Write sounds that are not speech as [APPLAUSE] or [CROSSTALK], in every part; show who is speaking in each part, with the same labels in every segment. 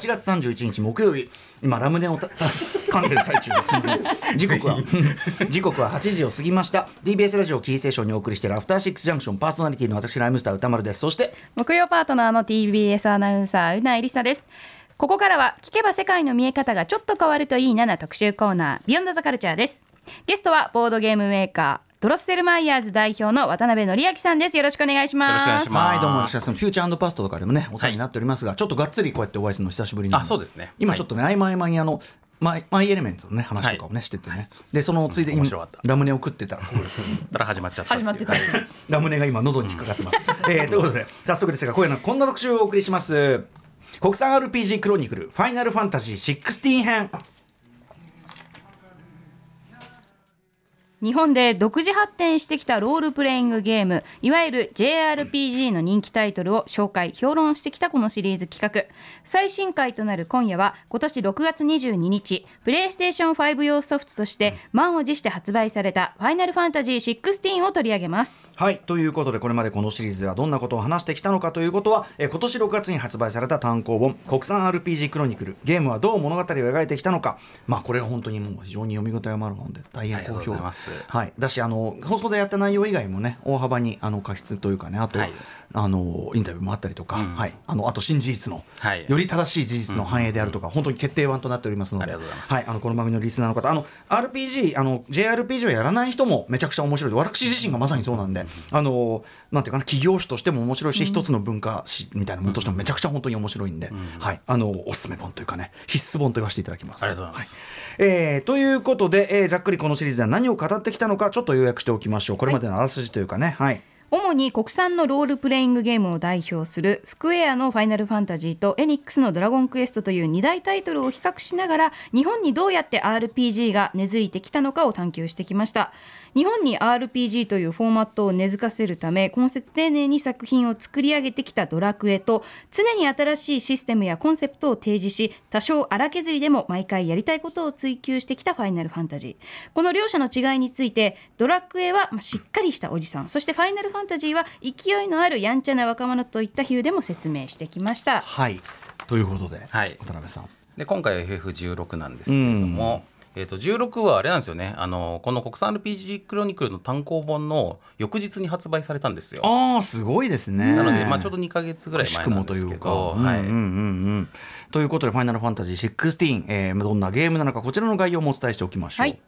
Speaker 1: 8月31日木曜日。今ラムネをた [LAUGHS] 噛んでる最中です [LAUGHS] 時刻は時刻は8時を過ぎました。TBS ラジオキーステーションにお送りしているアフターシックスジャンクションパーソナリティの私ライムスター歌丸です。そして
Speaker 2: 木曜パートナーの TBS アナウンサーうないりさです。ここからは聞けば世界の見え方がちょっと変わるといいなな特集コーナービヨンドザカルチャーです。ゲストはボードゲームメーカードロッセルマイヤーズ代表の渡辺則明さんです。よろしくお願いします。
Speaker 3: よろしくお願いします。
Speaker 1: はいどうもフューチャーパストとかでもねお世話になっておりますが、ちょっとがっつりこうやってお会いするの久しぶりに
Speaker 3: あそうですね。
Speaker 1: 今ちょっとね、合間合間にあのマイマイエレメントのね話とかをね、しててね。でそのついでにラムネを食ってたら。
Speaker 3: から始まっちゃった
Speaker 2: 始まってた。
Speaker 3: はい。
Speaker 1: ラムネが今喉に引っかかってます。[LAUGHS] えー、ということで早速ですが今夜のこんな特集をお送りします。国産 RPG クロニクルファイナルファンタジー16編
Speaker 2: 日本で独自発展してきたロールプレイングゲームいわゆる JRPG の人気タイトルを紹介評論してきたこのシリーズ企画。最新回となる今夜は今年6月22日プレイステーション5用ソフトとして満を持して発売された「ファイナルファンタジー16」を取り上げます。
Speaker 1: はいということでこれまでこのシリーズではどんなことを話してきたのかということは、えー今年6月に発売された単行本国産 RPG クロニクルゲームはどう物語を描いてきたのか。まあこれが本当にもう非常に読み応えもある本で大変好
Speaker 3: ありがとう
Speaker 1: 評
Speaker 3: ございます
Speaker 1: はい、だしあの放送でやった内容以外もね大幅にあの過失というかねあと、
Speaker 3: はい
Speaker 1: あのインタビューもあったりとか、
Speaker 3: うん。
Speaker 1: はい、あのあと新事実の、
Speaker 3: はい。
Speaker 1: より正しい事実の反映であるとか、本当に決定版となっておりますので。はい、あのこの番組のリスナーの方あの RPG あの JRPG をやらない人もめちゃくちゃ面白い。私自身がまさにそうなんで、あのなんていうかな企業種としても面白いし、一つの文化史みたいなものとしてもめちゃくちゃ本当に面白いんで、はい、あのおすすめ本というかね必須本と言わせていただきます。
Speaker 3: ありがとうございます。
Speaker 1: はい。えーということで、えーざっくりこのシリーズでは何を語ってきたのかちょっと要約しておきましょう。これまでのあらすじというかね。はい
Speaker 2: 主に国産のロールプレイングゲームを代表するスクエアの「ファイナルファンタジー」とエニックスの「ドラゴンクエスト」という2大タイトルを比較しながら日本にどうやって RPG が根付いてきたのかを探求してきました。日本に RPG というフォーマットを根付かせるため今節丁寧に作品を作り上げてきたドラクエと常に新しいシステムやコンセプトを提示し多少荒削りでも毎回やりたいことを追求してきたファイナルファンタジー。この両者の違いについてドラクエはしっかりしたおじさん。そしてファイナルファンタジーは勢いのあるやんちゃな若者といった比喩でも説明してきました。
Speaker 1: はい。ということで、
Speaker 3: はい。
Speaker 1: 渡辺さん。
Speaker 3: で今回は FF16 なんですけれども、えー、と16はあれなんですよね。あのこの国産 RPG クロニクルの単行本の翌日に発売されたんですよ。
Speaker 1: ああすごいですね。
Speaker 3: なので、まあ、ちょうど2か月ぐらい前なんですけど、はい。
Speaker 1: うんうんうんうんということで「ファイナルファンタジー16」えーどんなゲームなのかこちらの概要もお伝えしておきましょう。
Speaker 2: はい。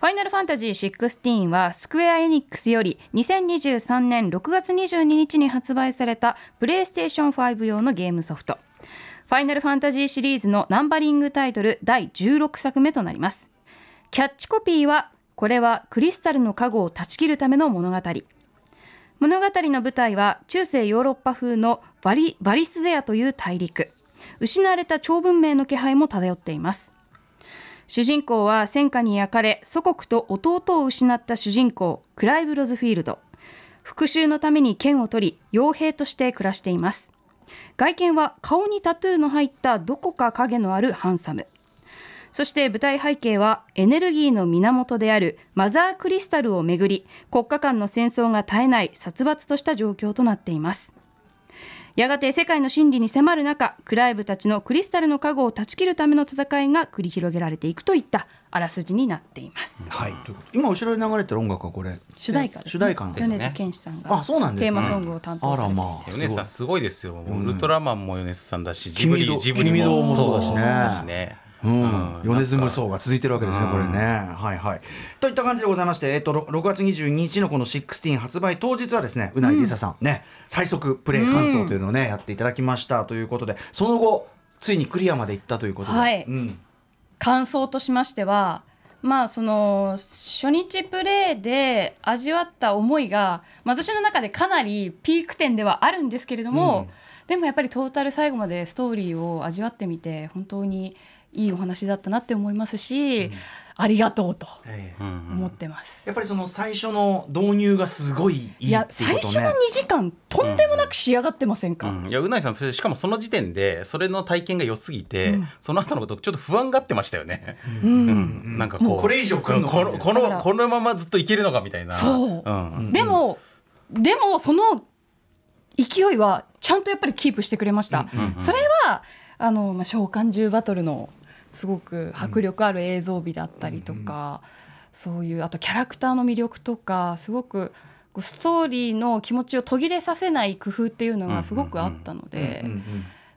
Speaker 2: ファイナルファンタジー16はスクエア・エニックスより2023年6月22日に発売されたプレイステーション5用のゲームソフト。ファイナルファンタジーシリーズのナンバリングタイトル第16作目となります。キャッチコピーはこれはクリスタルの加護を断ち切るための物語。物語の舞台は中世ヨーロッパ風のバリバリスゼアという大陸。失われた超文明の気配も漂っています。主人公は戦火に焼かれ祖国と弟を失った主人公クライブ・ロズフィールド。復讐のために剣を取り傭兵として暮らしています。外見は顔にタトゥーの入ったどこか影のあるハンサム。そして舞台背景はエネルギーの源であるマザークリスタルをめぐり国家間の戦争が絶えない殺伐とした状況となっています。やがて世界の真理に迫る中クライブたちのクリスタルの加護を断ち切るための戦いが繰り広げられていくといったあらすじになっています。
Speaker 1: はい、とい。うこと今後ろに流れてる音楽はこれ？
Speaker 2: 主題歌です、ね、
Speaker 1: 主題歌ですね。
Speaker 2: 米津玄師さんが
Speaker 1: あそうなんですね。
Speaker 2: テーマソングを担当されていて。
Speaker 1: あらまあ
Speaker 3: 米津さんすごいですよ、ウルトラマンも米津さんだしジブリジブリ
Speaker 1: も
Speaker 3: も
Speaker 1: そうだしね米津無双が続いてるわけですね、これね。はいはい。といった感じでございまして、えっと、ろ6月22日のこの16発売当日はですね、うないりささん、ね、最速プレイ感想というのをね、やっていただきましたということで、その後、ついにクリアまで行ったということで。
Speaker 2: はい。
Speaker 1: うん、
Speaker 2: 感想としましてはまあその初日プレイで味わった思いがまあ私の中でかなりピーク点ではあるんですけれども、でもやっぱりトータル最後までストーリーを味わってみて本当にいいお話だったなって思いますし、ありがとうと思ってます。
Speaker 1: やっぱりその最初の導入がすごいいいい
Speaker 2: や。最初の2時間とんでもなく仕上がってませんか、
Speaker 3: うん。いやうないさんそれしかもその時点でそれの体験が良すぎて、その後のことちょっと不安がってましたよね。うん。なんかこう
Speaker 1: これ以上
Speaker 3: このこのこのままずっといけるのかみたいな。
Speaker 2: そう。
Speaker 3: うん。
Speaker 2: でも、でもその勢いはちゃんとやっぱりキープしてくれました。それは
Speaker 4: あの、まあ、召喚獣バトルのすごく迫力ある映像美だったりとか、そういうあとキャラクターの魅力とかすごくストーリーの気持ちを途切れさせない工夫っていうのがすごくあったので、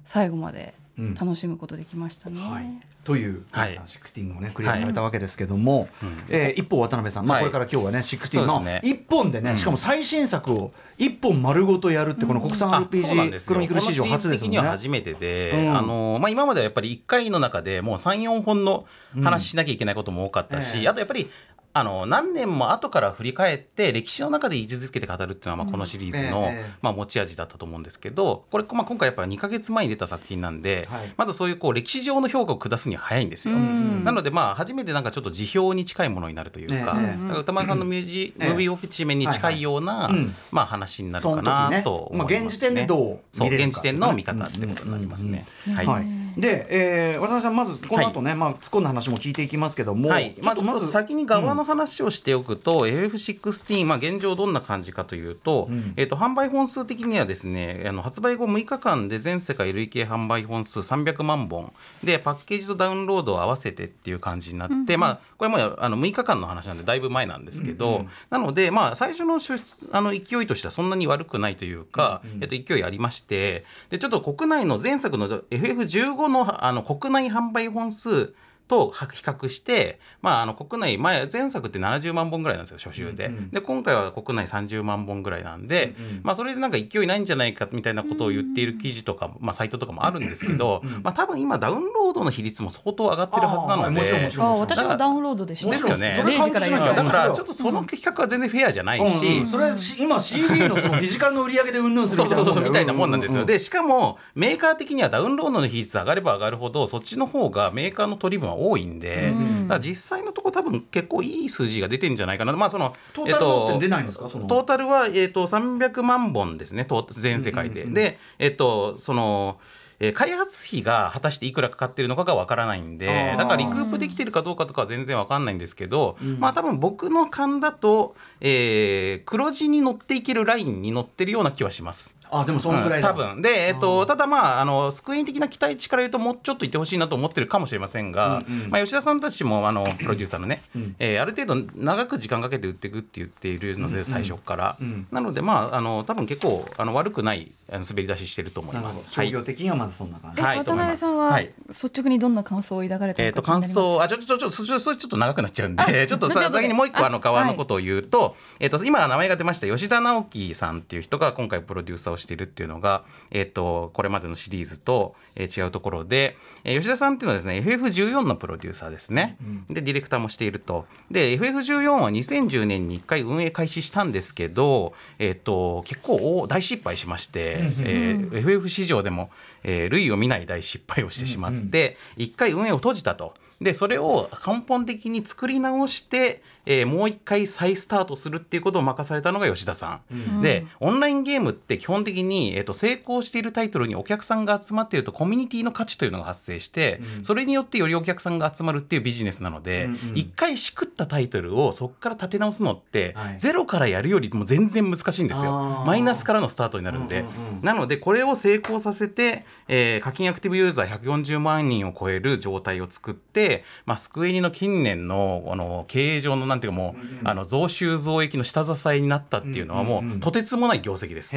Speaker 4: 最後まで
Speaker 1: うん
Speaker 4: 楽しむことできましたね。
Speaker 1: はい、という、
Speaker 3: はい。
Speaker 1: 皆さん16をねクリアされたわけですけども、
Speaker 3: うん。
Speaker 1: えー一方渡辺さん、まあ、
Speaker 3: はい。
Speaker 1: これから今日はね16の
Speaker 3: そうですね。
Speaker 1: 一本でね、
Speaker 3: うん。
Speaker 1: しかも最新作を一本丸ごとやるってこの国産 RPG
Speaker 3: す
Speaker 1: クロニクル史上初ですもん
Speaker 3: は。初めてで、
Speaker 1: うん。
Speaker 3: あのまあ、今まではやっぱり1回の中でもう34本の話しなきゃいけないことも多かったし、
Speaker 1: うんええ。
Speaker 3: あとやっぱりあの何年も後から振り返って歴史の中で位置づけて語るっていうのはまあこのシリーズの、
Speaker 1: ええ
Speaker 3: まあ、持ち味だったと思うんですけどこれ、まあ、今回やっぱ2か月前に出た作品なんで、
Speaker 1: はい
Speaker 3: まだそういうこう歴史上の評価を下すには早いんですよ。
Speaker 4: うん。
Speaker 3: なのでまあ初めてなんかちょっと辞表に近いものになるというか,、歌丸さんのミュージ、
Speaker 1: ええ
Speaker 3: ムービーオフィチメンに近いような、まあ、話になるかなと思います、ね。
Speaker 1: まあ、現時点でどう
Speaker 3: そう
Speaker 1: 見れるか
Speaker 3: 現時点の見方ってことになりますね。はい。
Speaker 1: はい、で、えー、渡辺さんまずこの後ね、まあ突っ込んだ話も聞いていきますけども、
Speaker 3: はい、まあ、
Speaker 1: ちょっとまず、
Speaker 3: 先に側の話をしておくと、FF16、まあ、現状どんな感じかというと,、
Speaker 1: ん。
Speaker 3: えー、と販売本数的にはですねあの発売後6日間で全世界累計販売本数300万本。でパッケージとダウンロードを合わせてっていう感じになって、まあ、これもあの6日間の話なんでだいぶ前なんですけど、なので、まあ、最初の出あの勢いとしてはそんなに悪くないというか、えっと勢いありましてでちょっと国内の前作の FF15 のあの国内販売本数と比較して、まあ、あの国内前前作って70万本ぐらいなんですよ初週で,、で今回は国内30万本ぐらいなんで、まあ、それでなんか勢いないんじゃないかみたいなことを言っている記事とか、まあ、サイトとかもあるんですけど、まあ、多分今ダウンロードの比率も相当上がってるはずなので。
Speaker 1: あーもちろんもちろん
Speaker 4: あ私もダウンロードでした。
Speaker 3: ですよね。
Speaker 1: それ
Speaker 4: 0時か
Speaker 3: だから
Speaker 1: うん
Speaker 3: ちょっとその比較は全然フェアじゃないし、
Speaker 1: うんうんそれし今 CD の [LAUGHS] そのフィジカルの売り上げでうんぬんする
Speaker 3: そうそう
Speaker 1: みたいなもん
Speaker 3: みたいなもんなんですよ。
Speaker 1: うう
Speaker 3: でしかもメーカー的にはダウンロードの比率上がれば上がるほどそっちの方がメーカーの取り分は多いんで、
Speaker 4: うん
Speaker 3: だから実際のところ多分結構いい数字が出てんじゃないかな。まあその
Speaker 1: トータルのって出ないんですか？その
Speaker 3: トータルはえっ、と300万本ですね。全世界で。でえっ、とそのえー開発費が果たしていくらかかってるのかがわからないん
Speaker 1: あ
Speaker 3: で
Speaker 1: ー
Speaker 3: だからリクープできてるかどうかとかは全然わかんないんですけど、まあ多分僕の勘だと、えー黒字に乗っていけるラインに乗ってるような気はします。
Speaker 1: あでもそのぐらいだ、
Speaker 3: うん多分。で、えっと、ただまああのスクエニ的な期待値から言うともうちょっといってほしいなと思ってるかもしれませんが、
Speaker 1: うんうん。
Speaker 3: まあ、吉田さんたちもあのプロデューサーのね、
Speaker 1: ん。
Speaker 3: えーある程度長く時間かけて売っていくって言っているので、最初から、
Speaker 1: うん。
Speaker 3: なのでまああの多分結構あの悪くないあの滑り出ししてると思います。
Speaker 1: 商業的にはまずそんな感じ、
Speaker 4: え
Speaker 3: はい。
Speaker 4: 渡辺さんは
Speaker 3: はい。
Speaker 4: 率直にどんな感想を抱かれた
Speaker 3: えー、と感想あちょちょちょそそそれちょっと長くなっちゃうんでちょっとさ先にもう一個あの
Speaker 4: あ
Speaker 3: 側のことを言うと,、えー、と今名前が出ました吉田直樹さんっていう人が今回プロデューサーをしているっていうのが、えー、とこれまでのシリーズと、えー違うところで、えー吉田さんっていうのはですね FF14 のプロデューサーですね、でディレクターもしていると。で FF14 は2010年に1回運営開始したんですけど、えー、と結構大大失敗しまして、えー FF 市場でも、えー類を見ない大失敗をしてしまって、一回運営を閉じたと。でそれを根本的に作り直して、えーもう一回再スタートするっていうことを任されたのが吉田さん。でオンラインゲームって基本的に、えー、と成功しているタイトルにお客さんが集まっているとコミュニティの価値というのが発生して、それによってよりお客さんが集まるっていうビジネスなので、一回しくったタイトルをそこから立て直すのって、
Speaker 1: はい
Speaker 3: ゼロからやるよりも全然難しいんです
Speaker 1: あ
Speaker 3: よ。
Speaker 1: ー
Speaker 3: マイナスからのスタートになるんで。
Speaker 1: うんうんうん
Speaker 3: なのでこれを成功させて、えー課金アクティブユーザー140万人を超える状態を作って、まあ、スクエニの近年のあの経営上のなんていうかもう、あの増収増益の下支えになったっていうのはもう、
Speaker 1: うんうん。うん
Speaker 3: とてつもない業績です。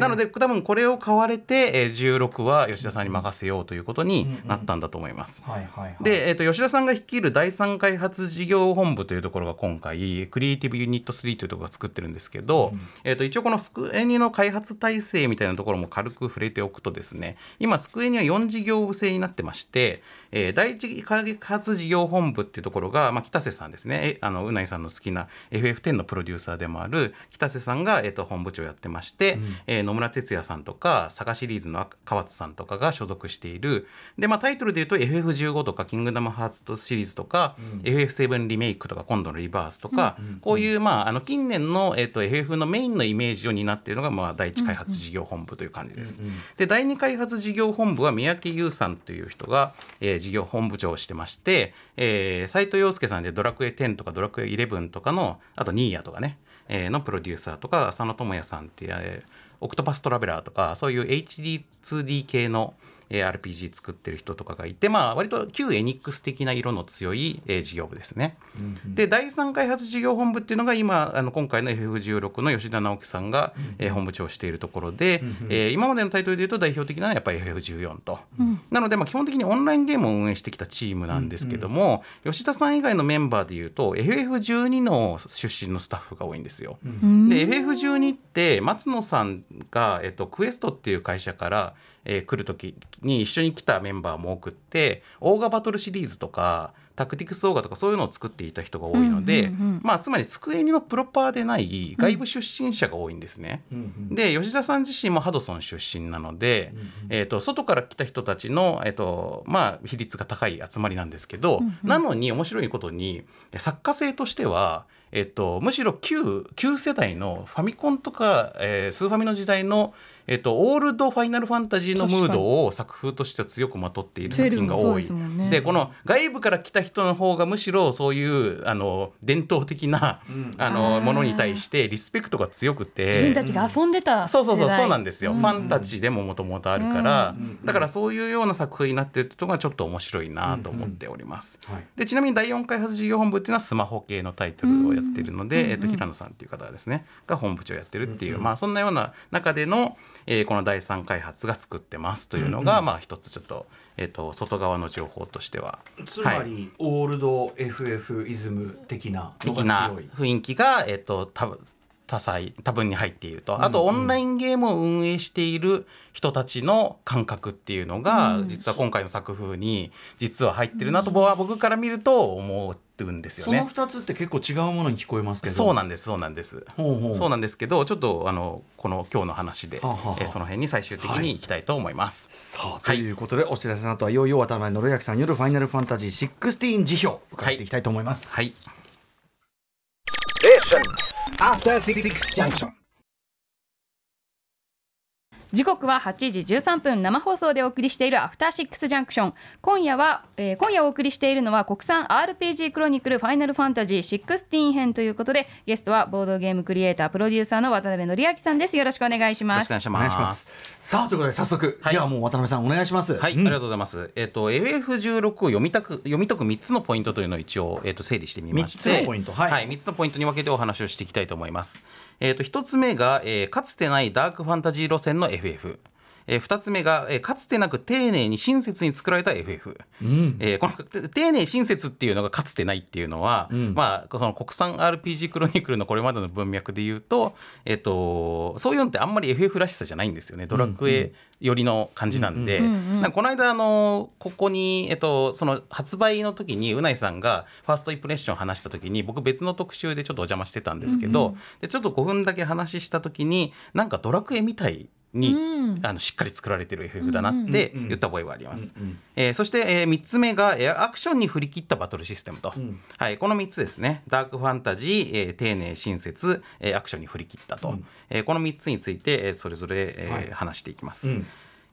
Speaker 3: なので多分これを買われて、えー16は吉田さんに任せようということになったんだと思います。で、えー、と吉田さんが率いる第三開発事業本部というところが今回クリエイティブユニット3というところが作ってるんですけど、えー、と一応このスクエニの開発体制みたいなところも軽く触れておくとですね今スクエニは4事業部制になってまして、えー第一開発事業本部っていうところが、まあ、北瀬さんですね。えあのうないさんの好きな FF10 のプロデューサーでもある北瀬さんが、えー、と本部長やってまして、えー野村哲也さんとか佐賀シリーズの川津さんとかが所属している。で、まあ、タイトルで言うと FF15 とかキングダムハーツとシリーズとか、FF7 リメイクとか今度のリバースとか、こういう、まあ、あの近年の、えー、と FF のメインのイメージを担っているのが、まあ、第一開発事業本部という感じです。で第二開発事業本部は三宅優さんという人が、えー事業本部長をしてましてえー斉藤洋介さんで「ドラクエ10」とか「ドラクエ11」とかのあとニーヤとかね、えーのプロデューサーとか浅野智也さんっていう、オクトパストラベラーとかそういう HD2D 系の、RPG 作ってる人とかがいて、まあ、割と旧エニックス的な色の強い、えー事業部ですね。で第三開発事業本部っていうのが今あの今回の FF16 の吉田直樹さんが、えー本部長をしているところで、えー今までのタイトルでいうと代表的なのはやっぱり FF14 と。なので、まあ、基本的にオンラインゲームを運営してきたチームなんですけども、吉田さん以外のメンバーでいうと FF12 の出身のスタッフが多いんですよ。で FF12 って松野さんが、えっと、クエストっていう会社から、えー来る時に一緒に来たメンバーも多くってオーガバトルシリーズとかタクティクスオーガとかそういうのを作っていた人が多いので、まあ、つまり机にのプロパーでない外部出身者が多いんですね。で吉田さん自身もハドソン出身なので、えー、と外から来た人たちの、えーとまあ、比率が高い集まりなんですけど、なのに面白いことに作家性としては、えっと、むしろ旧旧世代のファミコンとか、えースーファミの時代の、えっと、オールドファイナルファンタジーのムードを作風としては強くまとっている作品が多い。
Speaker 4: でね。
Speaker 3: でこの外部から来た人の方がむしろそういうあの伝統的な、あの
Speaker 4: あー。
Speaker 3: ものに対してリスペクトが強くて。
Speaker 4: 自分たちが遊んでた
Speaker 3: そうそうそうそうなんですよ、ファンタジーでももともとあるから、だからそういうような作風になってるってのがちょっと面白いなと思っております。
Speaker 1: はい。
Speaker 3: でちなみに第4開発事業本部っていうのはスマホ系のタイトルをやってるので、えっと平野さんっていう方ですね。が本部長やってるっていう、まあそんなような中での、えーこの第3開発が作ってますというのが、まあ一つちょっと,、えっと外側の情報としては。
Speaker 1: つまり、オールド FF イズム的な
Speaker 3: 的な雰囲気が、えっと、多分多彩多分に入っていると。あとオンラインゲームを運営している人たちの感覚っていうのが、実は今回の作風に実は入ってるなと僕は僕から見ると思うんですよ
Speaker 1: その
Speaker 3: ね。
Speaker 1: 2つって結構違うものに聞こえますけど
Speaker 3: そうなんですそうなんです。
Speaker 1: ほうほう
Speaker 3: そうなんですけどちょっとあのこの今日の話で、
Speaker 1: はあはあはあ
Speaker 3: えーその辺に最終的にいきたいと思います。
Speaker 1: さあと
Speaker 3: はい
Speaker 1: いうことで、お知らせの後はいよいよ渡辺則明さんによる「ファイナルファンタジー16」辞表伺っていきたいと思います、
Speaker 3: はい
Speaker 2: After Six Junction.
Speaker 4: 時刻は8時13分生放送でお送りしているアフターシックスジャンクション。今夜は、えー今夜お送りしているのは国産 RPG クロニクルファイナルファンタジー16編ということでゲストはボードゲームクリエイタープロデューサーの渡辺則明さんです。よろしくお願いし
Speaker 3: よろ
Speaker 4: ます
Speaker 3: しく
Speaker 1: お願いし
Speaker 3: ま。
Speaker 1: ます。すさあということで早速、
Speaker 3: はい。
Speaker 1: じゃあもう渡辺さんお願いします。
Speaker 3: はい、
Speaker 1: うん。
Speaker 3: ありがとうございます。えっ、と FF16 を読みたく読み解く3つのポイントというのを一応えっ、と整理してみまして、
Speaker 1: 三つのポイントはい。
Speaker 3: 3つのポイントに分けてお話をしていきたいと思います。えっ、と1つ目が、えーかつてないダークファンタジー路線の FF。えー、2つ目が、えーかつてなく丁寧に親切に作られた FF、えーこのて丁寧親切っていうのがかつてないっていうのは、まあ、その国産 RPG クロニクルのこれまでの文脈で言うと、えっとそういうのってあんまり FF らしさじゃないんですよね。ドラクエ寄りの感じなんで、なんかこの間あのここに、えっと、その発売の時にうないさんがファーストインプレッションを話した時に僕別の特集でちょっとお邪魔してたんですけど、でちょっと5分だけ話した時になんかドラクエみたいに、あのしっかり作られてる FF だなって言った覚えがあります。えーそして、え3つ目が、えーアクションに振り切ったバトルシステムと、はい、この3つですね。ダークファンタジー、えー丁寧親切、えーアクションに振り切ったと、えーこの3つについて、えーそれぞれ、えー
Speaker 1: はい。
Speaker 3: 話していきます。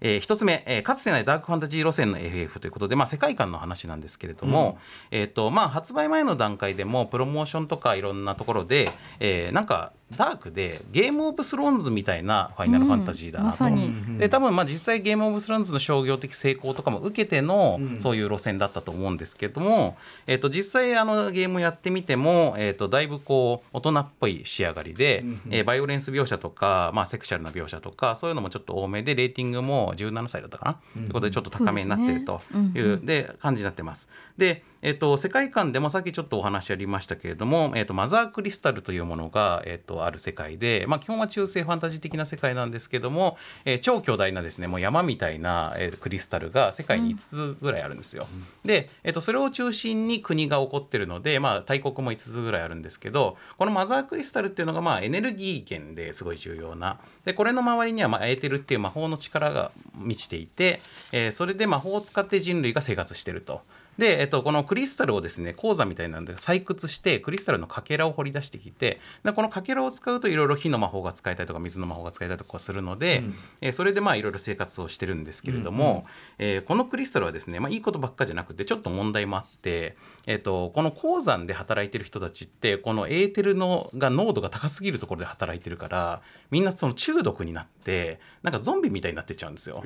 Speaker 1: うん
Speaker 3: えー一つ目、えーかつてないダークファンタジー路線の FF ということで、まあ、世界観の話なんですけれども、えーとまあ、発売前の段階でもプロモーションとかいろんなところで、えーなんかダークでゲームオブスローンズみたいなファイナルファンタジーだなと、
Speaker 4: まさに。
Speaker 3: で多分まあ実際ゲームオブスローンズの商業的成功とかも受けてのそういう路線だったと思うんですけども、えー、と実際あのゲームやってみても、えー、とだいぶこう大人っぽい仕上がりで、えーバイオレンス描写とか、まあ、セクシャルな描写とかそういうのもちょっと多めでレーティングも17歳だったかな、ということでちょっと高めになってるというで感じになってます。で、えー、と世界観でもさっきちょっとお話ありましたけれども、えー、とマザークリスタルというものが、えー、とある世界で、まあ、基本は中世ファンタジー的な世界なんですけども、えー超巨大なですねもう山みたいな、えークリスタルが世界に5つぐらいあるんですよ。で、えー、とそれを中心に国が起こってるので、まあ、大国も5つぐらいあるんですけどこのマザークリスタルっていうのが、まあ、エネルギー源ですごい重要なでこれの周りには、まあ、エーテルっていう魔法の力が満ちていて、えーそれで魔法を使って人類が生活してると。で、えっと、このクリスタルをですね鉱山みたいなんで採掘してクリスタルのかけらを掘り出してきてでこのかけらを使うといろいろ火の魔法が使えたりとか水の魔法が使えたりとかするので、えーそれでまあいろいろ生活をしてるんですけれども、えーこのクリスタルはですね、まあ、いいことばっかじゃなくてちょっと問題もあって、えっと、この鉱山で働いてる人たちってこのエーテルのが濃度が高すぎるところで働いてるからみんなその中毒になってなんかゾンビみたいになってっちゃうんですよ。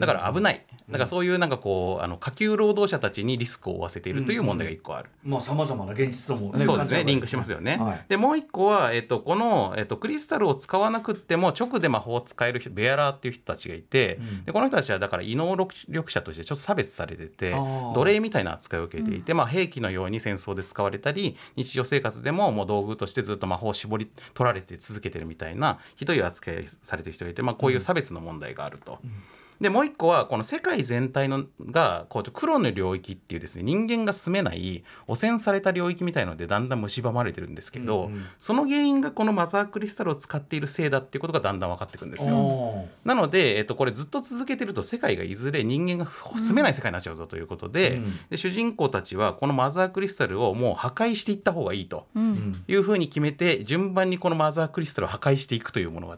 Speaker 3: だから危ない、だからそういうなんかこうあの下級労働者たちにリスクを負わせているという問題が一個ある。
Speaker 1: まあさまざまな現実とも
Speaker 3: そうですねリンクし
Speaker 1: し
Speaker 3: ますよね。
Speaker 1: はい。
Speaker 3: でもう一個は、えっと、この、えっと、クリスタルを使わなくっても直で魔法を使える人ベアラーっていう人たちがいて、でこの人たちはだから異能力者としてちょっと差別されてて奴隷みたいな扱いを受けていて、まあ、兵器のように戦争で使われたり日常生活でももう道具としてずっと魔法を絞り取られて続けてるみたいなひどい扱いされてる人がいて、まあ、こういう差別の問題があると。でもう一個はこの世界全体のがこう黒の領域っていうですね人間が住めない汚染された領域みたいのでだんだん蝕まれてるんですけど、その原因がこのマザークリスタルを使っているせいだっていうことがだんだん分かってくるんですよ。
Speaker 1: よ
Speaker 3: なので、えっと、これずっと続けてると世界がいずれ人間が住めない世界になっちゃうぞということで,、
Speaker 1: うん。
Speaker 3: で主人公たちはこのマザークリスタルをもう破壊していった方がいいと。
Speaker 4: うん。
Speaker 3: いうふうに決めて順番にこのマザークリスタルを破壊していくという物語、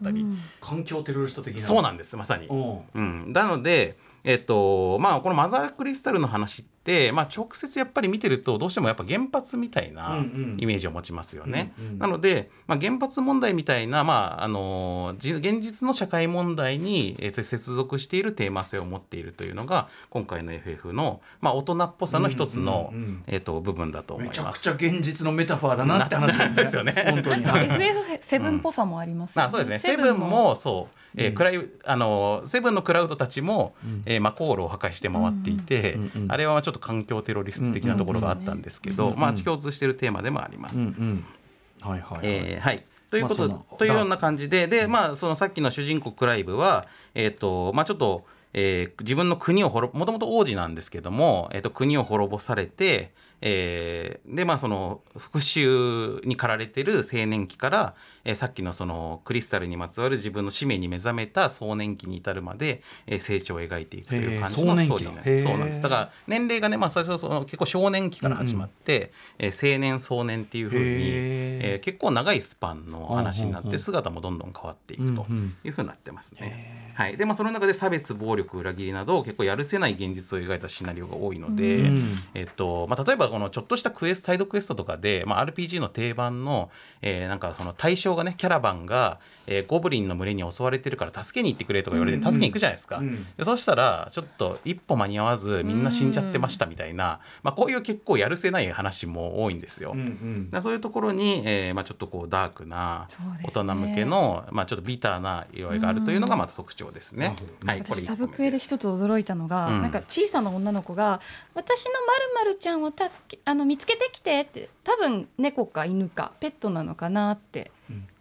Speaker 1: 環境テロリスト的な。
Speaker 3: そうなんですまさに。
Speaker 1: うん
Speaker 3: うん、なので、えっとまあ、このマザークリスタルの話って、まあ、直接やっぱり見てるとどうしてもやっぱ原発みたいなイメージを持ちますよね。
Speaker 1: うんうん
Speaker 3: なので、まあ、原発問題みたいな、まあ、あのじ現実の社会問題に、えー接続しているテーマ性を持っているというのが今回の FF の、まあ、大人っぽさの一つの、えっと部分だと思い
Speaker 1: めちゃ
Speaker 3: ます。
Speaker 1: くちゃ現実のメタファーだなって話ですね。[LAUGHS]
Speaker 3: ですよね
Speaker 1: 本当に。はい
Speaker 4: FF7 っぽさもありますよ
Speaker 3: あそうですねセブンもそう、えー
Speaker 1: うん
Speaker 3: クライあのセブンのクラウドたちも、えーマコールを破壊して回っていて、
Speaker 1: うんうん
Speaker 3: あれはちょっと環境テロリスト的なところがあったんですけど、
Speaker 1: うんうん
Speaker 3: まあ共通しているテーマでもあります。
Speaker 1: うんうん。はいはいはい。
Speaker 3: えーはいということ、
Speaker 1: まあ
Speaker 3: というような感じでで、まあ、そのさっきの主人公クライブは、えーとまあ、ちょっと、えー自分の国を滅もともと王子なんですけども、えー、と国を滅ぼされて、えーでまあその復讐に駆られてる青年期から、えーさっきのそのクリスタルにまつわる自分の使命に目覚めた壮年期に至るまで、えー成長を描いていくという感じのストーリーになそうなんです。だから年齢がね、まあ、最初その結構少年期から始まって、えー青年壮年っていうふうに、えー結構長いスパンの話になっ
Speaker 1: うんうんうん。
Speaker 3: て姿もどんどん変わっていくと
Speaker 1: うんうん。
Speaker 3: いうふうになってますね。はい、でまあその中で差別暴力裏切りなど結構やるせない現実を描いたシナリオが多いので、
Speaker 1: うん。
Speaker 3: えっとまあ、例えばこのちょっとしたクエストサイドクエストとかで、まあ、RPG の定番の、えーなんかその対象がねキャラバンが、えーゴブリンの群れに襲われてるから助けに行ってくれとか言われて、助けに行くじゃないですか。
Speaker 1: うん。
Speaker 3: でそしたらちょっと一歩間に合わずみんな死んじゃってましたみたいな、まあ、こういう結構やるせない話も多いんですよ。
Speaker 1: うんうん。
Speaker 3: そういうところに、えーまあ、ちょっとこうダークな大人向けの、まあ、ちょっとビターな色合いがあるというのがまた特徴ですね。はい、これ
Speaker 4: 私サブクエで一つ驚いたのが、
Speaker 3: うん。
Speaker 4: なんか小さな女の子が「私のまるまるちゃんを助けあの見つけてきて」って多分猫か犬かペットなのかなって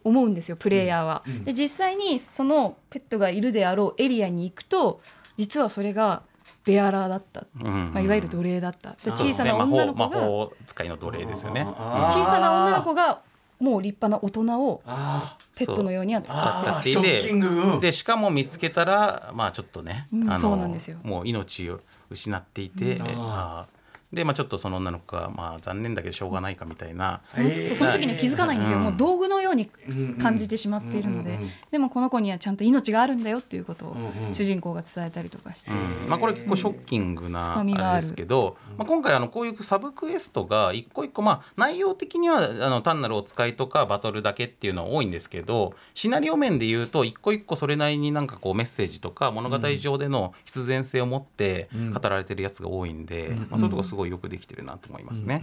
Speaker 4: 思うんですよプレイヤーは。
Speaker 1: うん。うん。
Speaker 4: で実際にそのペットがいるであろうエリアに行くと実はそれがベアラーだった、
Speaker 3: うん。
Speaker 4: まあ、いわゆる奴隷だった。小さな女の子
Speaker 3: 魔
Speaker 4: が
Speaker 3: 法魔法使いの奴隷ですよね。
Speaker 4: 小さな女の子がもう立派な大人を
Speaker 1: あ
Speaker 4: ペットのようには使って
Speaker 3: いてでしかも見つけたらまあちょっとね、
Speaker 4: うん。
Speaker 3: あの
Speaker 4: そうなんですよ。
Speaker 3: もう命を失っていて、
Speaker 1: うん。
Speaker 3: あーでまあちょっとその女の子がまあ残念だけどしょうがないかみたいな。
Speaker 4: その
Speaker 1: えー
Speaker 4: そその時に気づかないんですよ、
Speaker 3: うん
Speaker 4: もう道具のように
Speaker 1: うん
Speaker 4: 感じてしまっているので、
Speaker 1: うんうんうん
Speaker 4: でもこの子にはちゃんと命があるんだよっていうことを主人公が伝えたりとかして、
Speaker 3: うんまあ、これ結構ショッキングな
Speaker 4: 深みがある
Speaker 3: あれですけど、まあ、今回あのこういうサブクエストが一個一個まあ内容的にはあの単なるお使いとかバトルだけっていうのは多いんですけどシナリオ面で言うと一個一個それなりになんかこうメッセージとか物語上での必然性を持って語られてるやつが多いんで、まあ、そういうとこすごいよくできてるなと思いますね。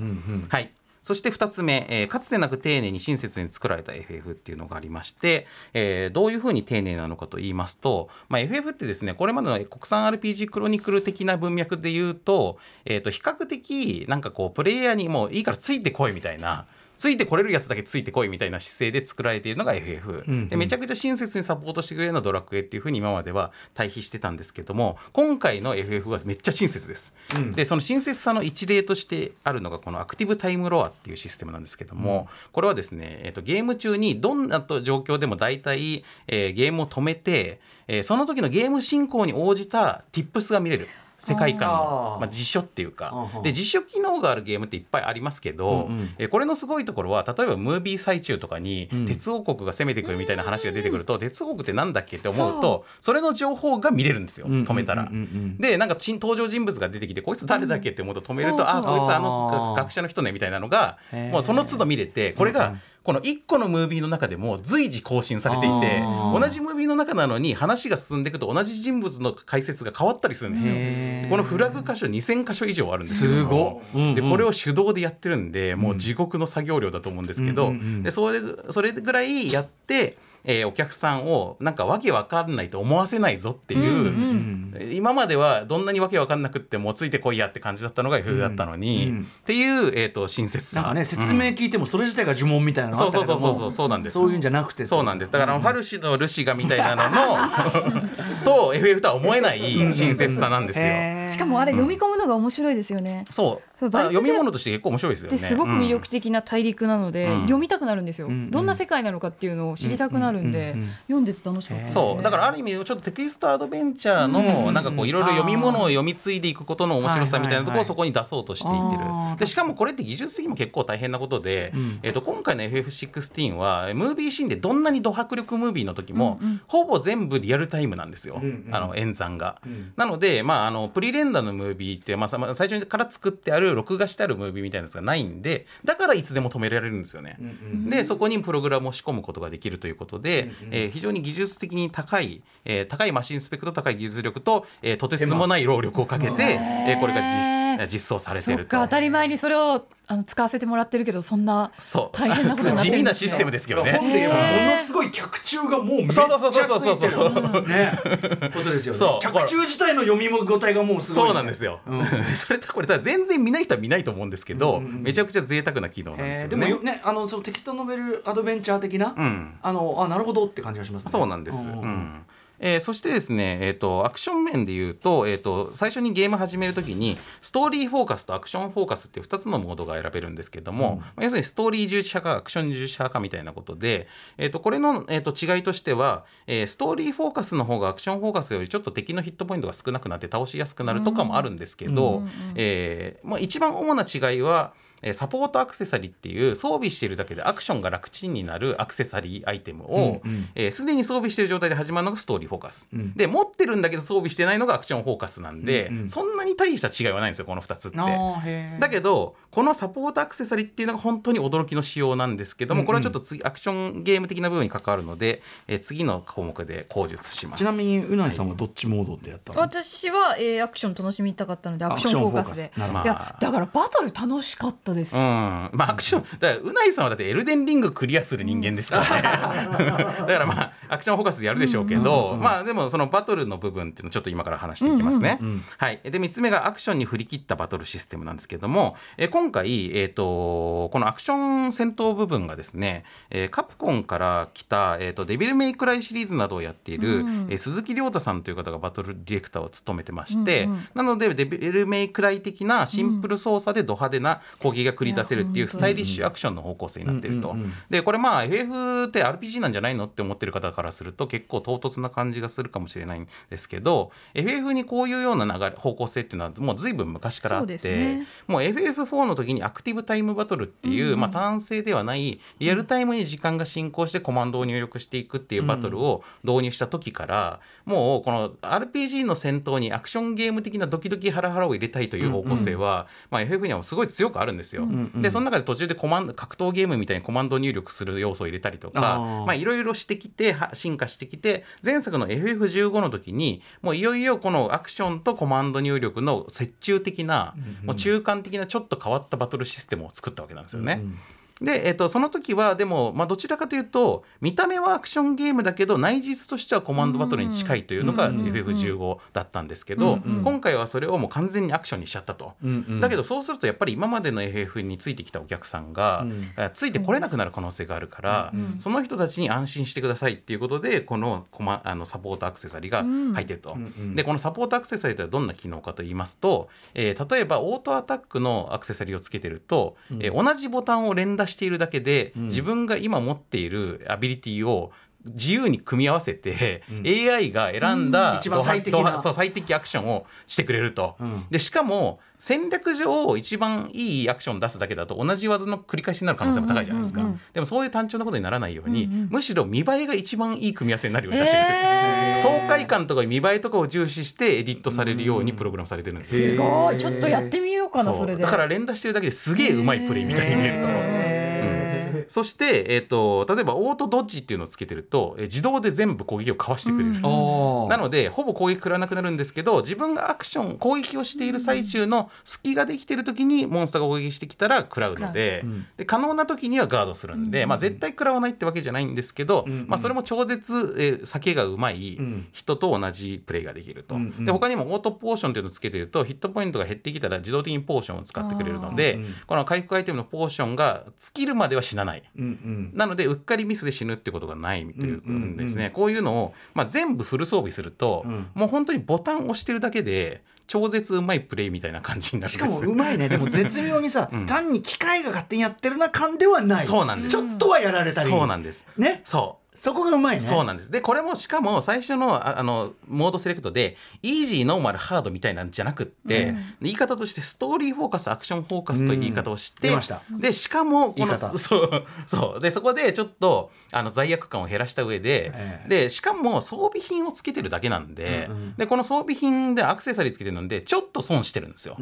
Speaker 3: はいそして2つ目、えーかつてなく丁寧に親切に作られた FF っていうのがありまして、えーどういうふうに丁寧なのかと言いますと、まあ、FF ってですねこれまでの国産 RPG クロニクル的な文脈で言うと,、えーと比較的なんかこうプレイヤーにもういいからついてこいみたいな。ついてこれるやつだけついてこいみたいな姿勢で作られているのが FF、
Speaker 1: うんうん。
Speaker 3: でめちゃくちゃ親切にサポートしてくれるのはドラクエっていうふうに今までは対比してたんですけども今回の FF はめっちゃ親切です、
Speaker 1: うん。
Speaker 3: でその親切さの一例としてあるのがこのアクティブタイムロアっていうシステムなんですけども、これはですね、えっとゲーム中にどんなと状況でも大体、えーゲームを止めて、えーその時のゲーム進行に応じた Tips が見れる世界観
Speaker 1: あ
Speaker 3: の
Speaker 1: ー。
Speaker 3: まあ、辞書っていうか
Speaker 1: うんうん。
Speaker 3: で辞書機能があるゲームっていっぱいありますけど、
Speaker 1: うんうん。
Speaker 3: えーこれのすごいところは例えばムービー最中とかに
Speaker 1: うん。
Speaker 3: 鉄王国が攻めてくるみたいな話が出てくると、鉄王国ってなんだっけって思う
Speaker 4: そ
Speaker 3: とそれの情報が見れるんですよ
Speaker 1: うん
Speaker 3: 止めたら。
Speaker 1: うん。うんうん
Speaker 3: でなんか登場人物が出てきてこいつ誰だっけって思うと止めると、
Speaker 4: そうそう
Speaker 3: あこいつあの学者の人ねみたいなのがもうその都度見れてこれが、
Speaker 1: うんうん
Speaker 3: この1個のムービーの中でも随時更新されていて同じムービーの中なのに話が進んでいくと同じ人物の解説が変わったりするんですよ。このフラグ箇所2000箇所以上あるんです
Speaker 1: すごっ。うんうん。
Speaker 3: でこれを手動でやってるんでもう地獄の作業量だと思うんですけど、
Speaker 1: うんうんうん。
Speaker 3: でそれそれぐらいやって、えーお客さんをなんかわけわかんないと思わせないぞっていう、今まではどんなにわけわかんなくってもついてこいやって感じだったのが FF だったのに、
Speaker 1: うんうん
Speaker 3: っていう、えー、と親切さ
Speaker 1: なんかね説明聞いてもそれ自体が呪文みたいな
Speaker 3: そうそうそうそうそうそうなんです
Speaker 1: そういうんじゃなくて
Speaker 3: そうなんですだから、ファルシのルシガみたいなののと FF とは思えない親切さなんですよ。
Speaker 4: しかもあれ読み込むのが面白いですよね。
Speaker 3: そう
Speaker 4: そう
Speaker 3: 読み物として結構面白いですよね。
Speaker 4: ですごく魅力的な大陸なので、
Speaker 3: うん
Speaker 4: 読みたくなるんですよ、
Speaker 1: ん
Speaker 4: どんな世界なのかっていうのを知りたくなるんで、
Speaker 1: うんうんうん
Speaker 4: 読んでて楽しかったです、ね、
Speaker 3: そうだからある意味ちょっとテキストアドベンチャーのなんかこういろいろ読み物を読み継いでいくことの面白さみたいなところをそこに出そうとしていってる。でしかもこれって技術的にも結構大変なことで、
Speaker 1: ん。
Speaker 3: えー、と今回の FF16 はムービーシーンでどんなにド迫力ムービーの時も、ほぼ全部リアルタイムなんですよ、あの演算が、
Speaker 1: ん。
Speaker 3: なので、まあ、あのプリレンダーのムービーって、まあ、さまあ最初から作ってある録画してあるムービーみたいなやつがないんでだからいつでも止められるんですよね。でそこにプログラムを仕込むことができるということで、えー非常に技術的に高い、えー高いマシンスペックと高い技術力と、えーとてつもない労力をかけて、えーこれが実実装されて
Speaker 4: そっ
Speaker 3: ると。
Speaker 4: か当たり前にそれをあの使わせてもらってるけどそんな
Speaker 3: そう。
Speaker 4: 大変なことになって
Speaker 3: 地
Speaker 4: るんですね。[LAUGHS]
Speaker 3: 味なシステムですけどね。
Speaker 1: 本で言えばものすごい脚注がもうめっちゃ
Speaker 3: そうそうそうそうそう。
Speaker 1: ついてるね。ことですよね。
Speaker 3: そう。
Speaker 1: 脚注自体の読み応えがもうすごい
Speaker 3: そうなんですよ。[LAUGHS] それとこれただ全然見ない人は見ないと思うんですけど、めちゃくちゃ贅沢な機能なんですよね。
Speaker 1: えーでもよねあのそのテキストノベルアドベンチャー的な、
Speaker 3: ん。
Speaker 1: あのあなるほどって感じがしますね。
Speaker 3: そうなんです。
Speaker 1: う
Speaker 3: うんんえーそしてですね、えー、とアクション面でいうと,、えー、と最初にゲーム始めるときにストーリーフォーカスとアクションフォーカスっていう2つのモードが選べるんですけども、まあ要するにストーリー重視派かアクション重視派かみたいなことで、えー、とこれの、えー、と違いとしては、えーストーリーフォーカスの方がアクションフォーカスよりちょっと敵のヒットポイントが少なくなって倒しやすくなるとかもあるんですけど、えーまあ、一番主な違いはえーサポートアクセサリーっていう装備しているだけでアクションが楽ちんになるアクセサリーアイテムをえーすで、に装備している状態で始まるのがストーリーフォーカス、で持ってるんだけど装備してないのがアクションフォーカスなんで、そんなに大した違いはないんですよこの2つって。だけどこのサポートアクセサリーっていうのが本当に驚きの仕様なんですけども、これはちょっと次アクションゲーム的な部分に関わるので、えー次の項目で口述します。
Speaker 1: ちなみにうないさんはどっちモードでやったの、
Speaker 4: 私は、えーアクション楽しみたかったのでアクションフォーカスで。いやだからバトル楽しかったです、
Speaker 3: うん、まあアクションだからうないさんはだってエルデンリングクリアする人間ですからね。[LAUGHS] だからまあアクションフォーカスでやるでしょうけど、まあでもそのバトルの部分っていうのをちょっと今から話していきますね、はい。で3つ目がアクションに振り切ったバトルシステムなんですけども、えー今回、えー、とこのアクション戦闘部分がですね、えーカプコンから来た、えー、とデビルメイクライシリーズなどをやっている、えー鈴木亮太さんという方がバトルディレクターを務めてまして、なのでデビルメイクライ的なシンプル操作でド派手な攻撃が繰り出せるっていうスタイリッシュアクションの方向性になっていると。でこれまあ FF って RPG なんじゃないのって思ってる方からすると結構唐突な感じがするかもしれないんですけど FF にこういうような流れ方向性っていうのはもう随分昔からあって、
Speaker 4: ね。
Speaker 3: もう FF4 の時にアクティブタイムバトルっていう、まあ、単性ではないリアルタイムに時間が進行してコマンドを入力していくっていうバトルを導入した時から、もうこの RPG の戦闘にアクションゲーム的なドキドキハラハラを入れたいという方向性は、まあ、FF にはすごい強くあるんですよ。でその中で途中でコマンド格闘ゲームみたいにコマンド入力する要素を入れたりとかいろいろしてきては進化してきて前作の FF15 の時にもういよいよこのアクションとコマンド入力の折衷的な、もう中間的なちょっと変わったバトルシステムを作ったわけなんですよね。で、えっとその時はでも、まあ、どちらかというと見た目はアクションゲームだけど内実としてはコマンドバトルに近いというのが FF15 だったんですけど、今回はそれをもう完全にアクションにしちゃったと。だけどそうするとやっぱり今までの FF についてきたお客さんが、えついてこれなくなる可能性があるから、その人たちに安心してくださいっていうことでこのコマあのサポートアクセサリーが入ってると。でこのサポートアクセサリーとはどんな機能かと言いますと、えー例えばオートアタックのアクセサリーをつけてると、えー同じボタンを連打しているだけで、自分が今持っているアビリティを自由に組み合わせて、AI が選んだ、
Speaker 1: 一番最適
Speaker 3: そう最適アクションをしてくれると。
Speaker 1: ん。
Speaker 3: でしかも戦略上一番いいアクション出すだけだと同じ技の繰り返しになる可能性も高いじゃないですか、でもそういう単調なことにならないように、むしろ見栄えが一番いい組み合わせになるように出してる、
Speaker 4: へー。
Speaker 3: 爽快感とか見栄えとかを重視してエディットされるようにプログラムされてるんです。よ
Speaker 4: すごい。ちょっとやってみようかな
Speaker 3: そ
Speaker 4: れで。
Speaker 3: だから連打してるだけですげえうまいプレイみたいに見えると。
Speaker 1: へ
Speaker 3: そして、えー、と例えばオートドッジっていうのをつけてると、えー自動で全部攻撃をかわしてくれる。
Speaker 1: おー。
Speaker 3: なのでほぼ攻撃食らわなくなるんですけど自分がアクション攻撃をしている最中の隙ができている時にモンスターが攻撃してきたら食らうので,、で可能な時にはガードするんで、まあ、絶対食らわないってわけじゃないんですけど、まあ、それも超絶、えー酒がうまい人と同じプレイができると。で他にもオートポーションっていうのをつけてるとヒットポイントが減ってきたら自動的にポーションを使ってくれるので、この回復アイテムのポーションが尽きるまでは死なない。
Speaker 1: うんうん。
Speaker 3: なのでうっかりミスで死ぬってことがないといううんですね、こういうのを、まあ、全部フル装備すると、もう本当にボタンを押してるだけで超絶うまいプレイみたいな感じになるん
Speaker 1: しかもうまいね。でも絶妙にさ、単に機械が勝手にやってるな感ではない。
Speaker 3: そうなんです。
Speaker 1: ちょっとはやられたり。
Speaker 3: そうなんです。
Speaker 1: ね。
Speaker 3: そう
Speaker 1: そこがうまいね。
Speaker 3: そうなんです。でこれもしかも最初のああのモードセレクトでイージーノーマルハードみたいなんじゃなくって、言い方としてストーリーフォーカスアクションフォーカスという言い方をして、
Speaker 1: 出ました。
Speaker 3: でしかもこのそうそう。でそこでちょっとあの罪悪感を減らした上で、
Speaker 1: ええ。
Speaker 3: でしかも装備品をつけてるだけなんで,、でこの装備品でアクセサリーつけてるのでちょっと損してるんですよ。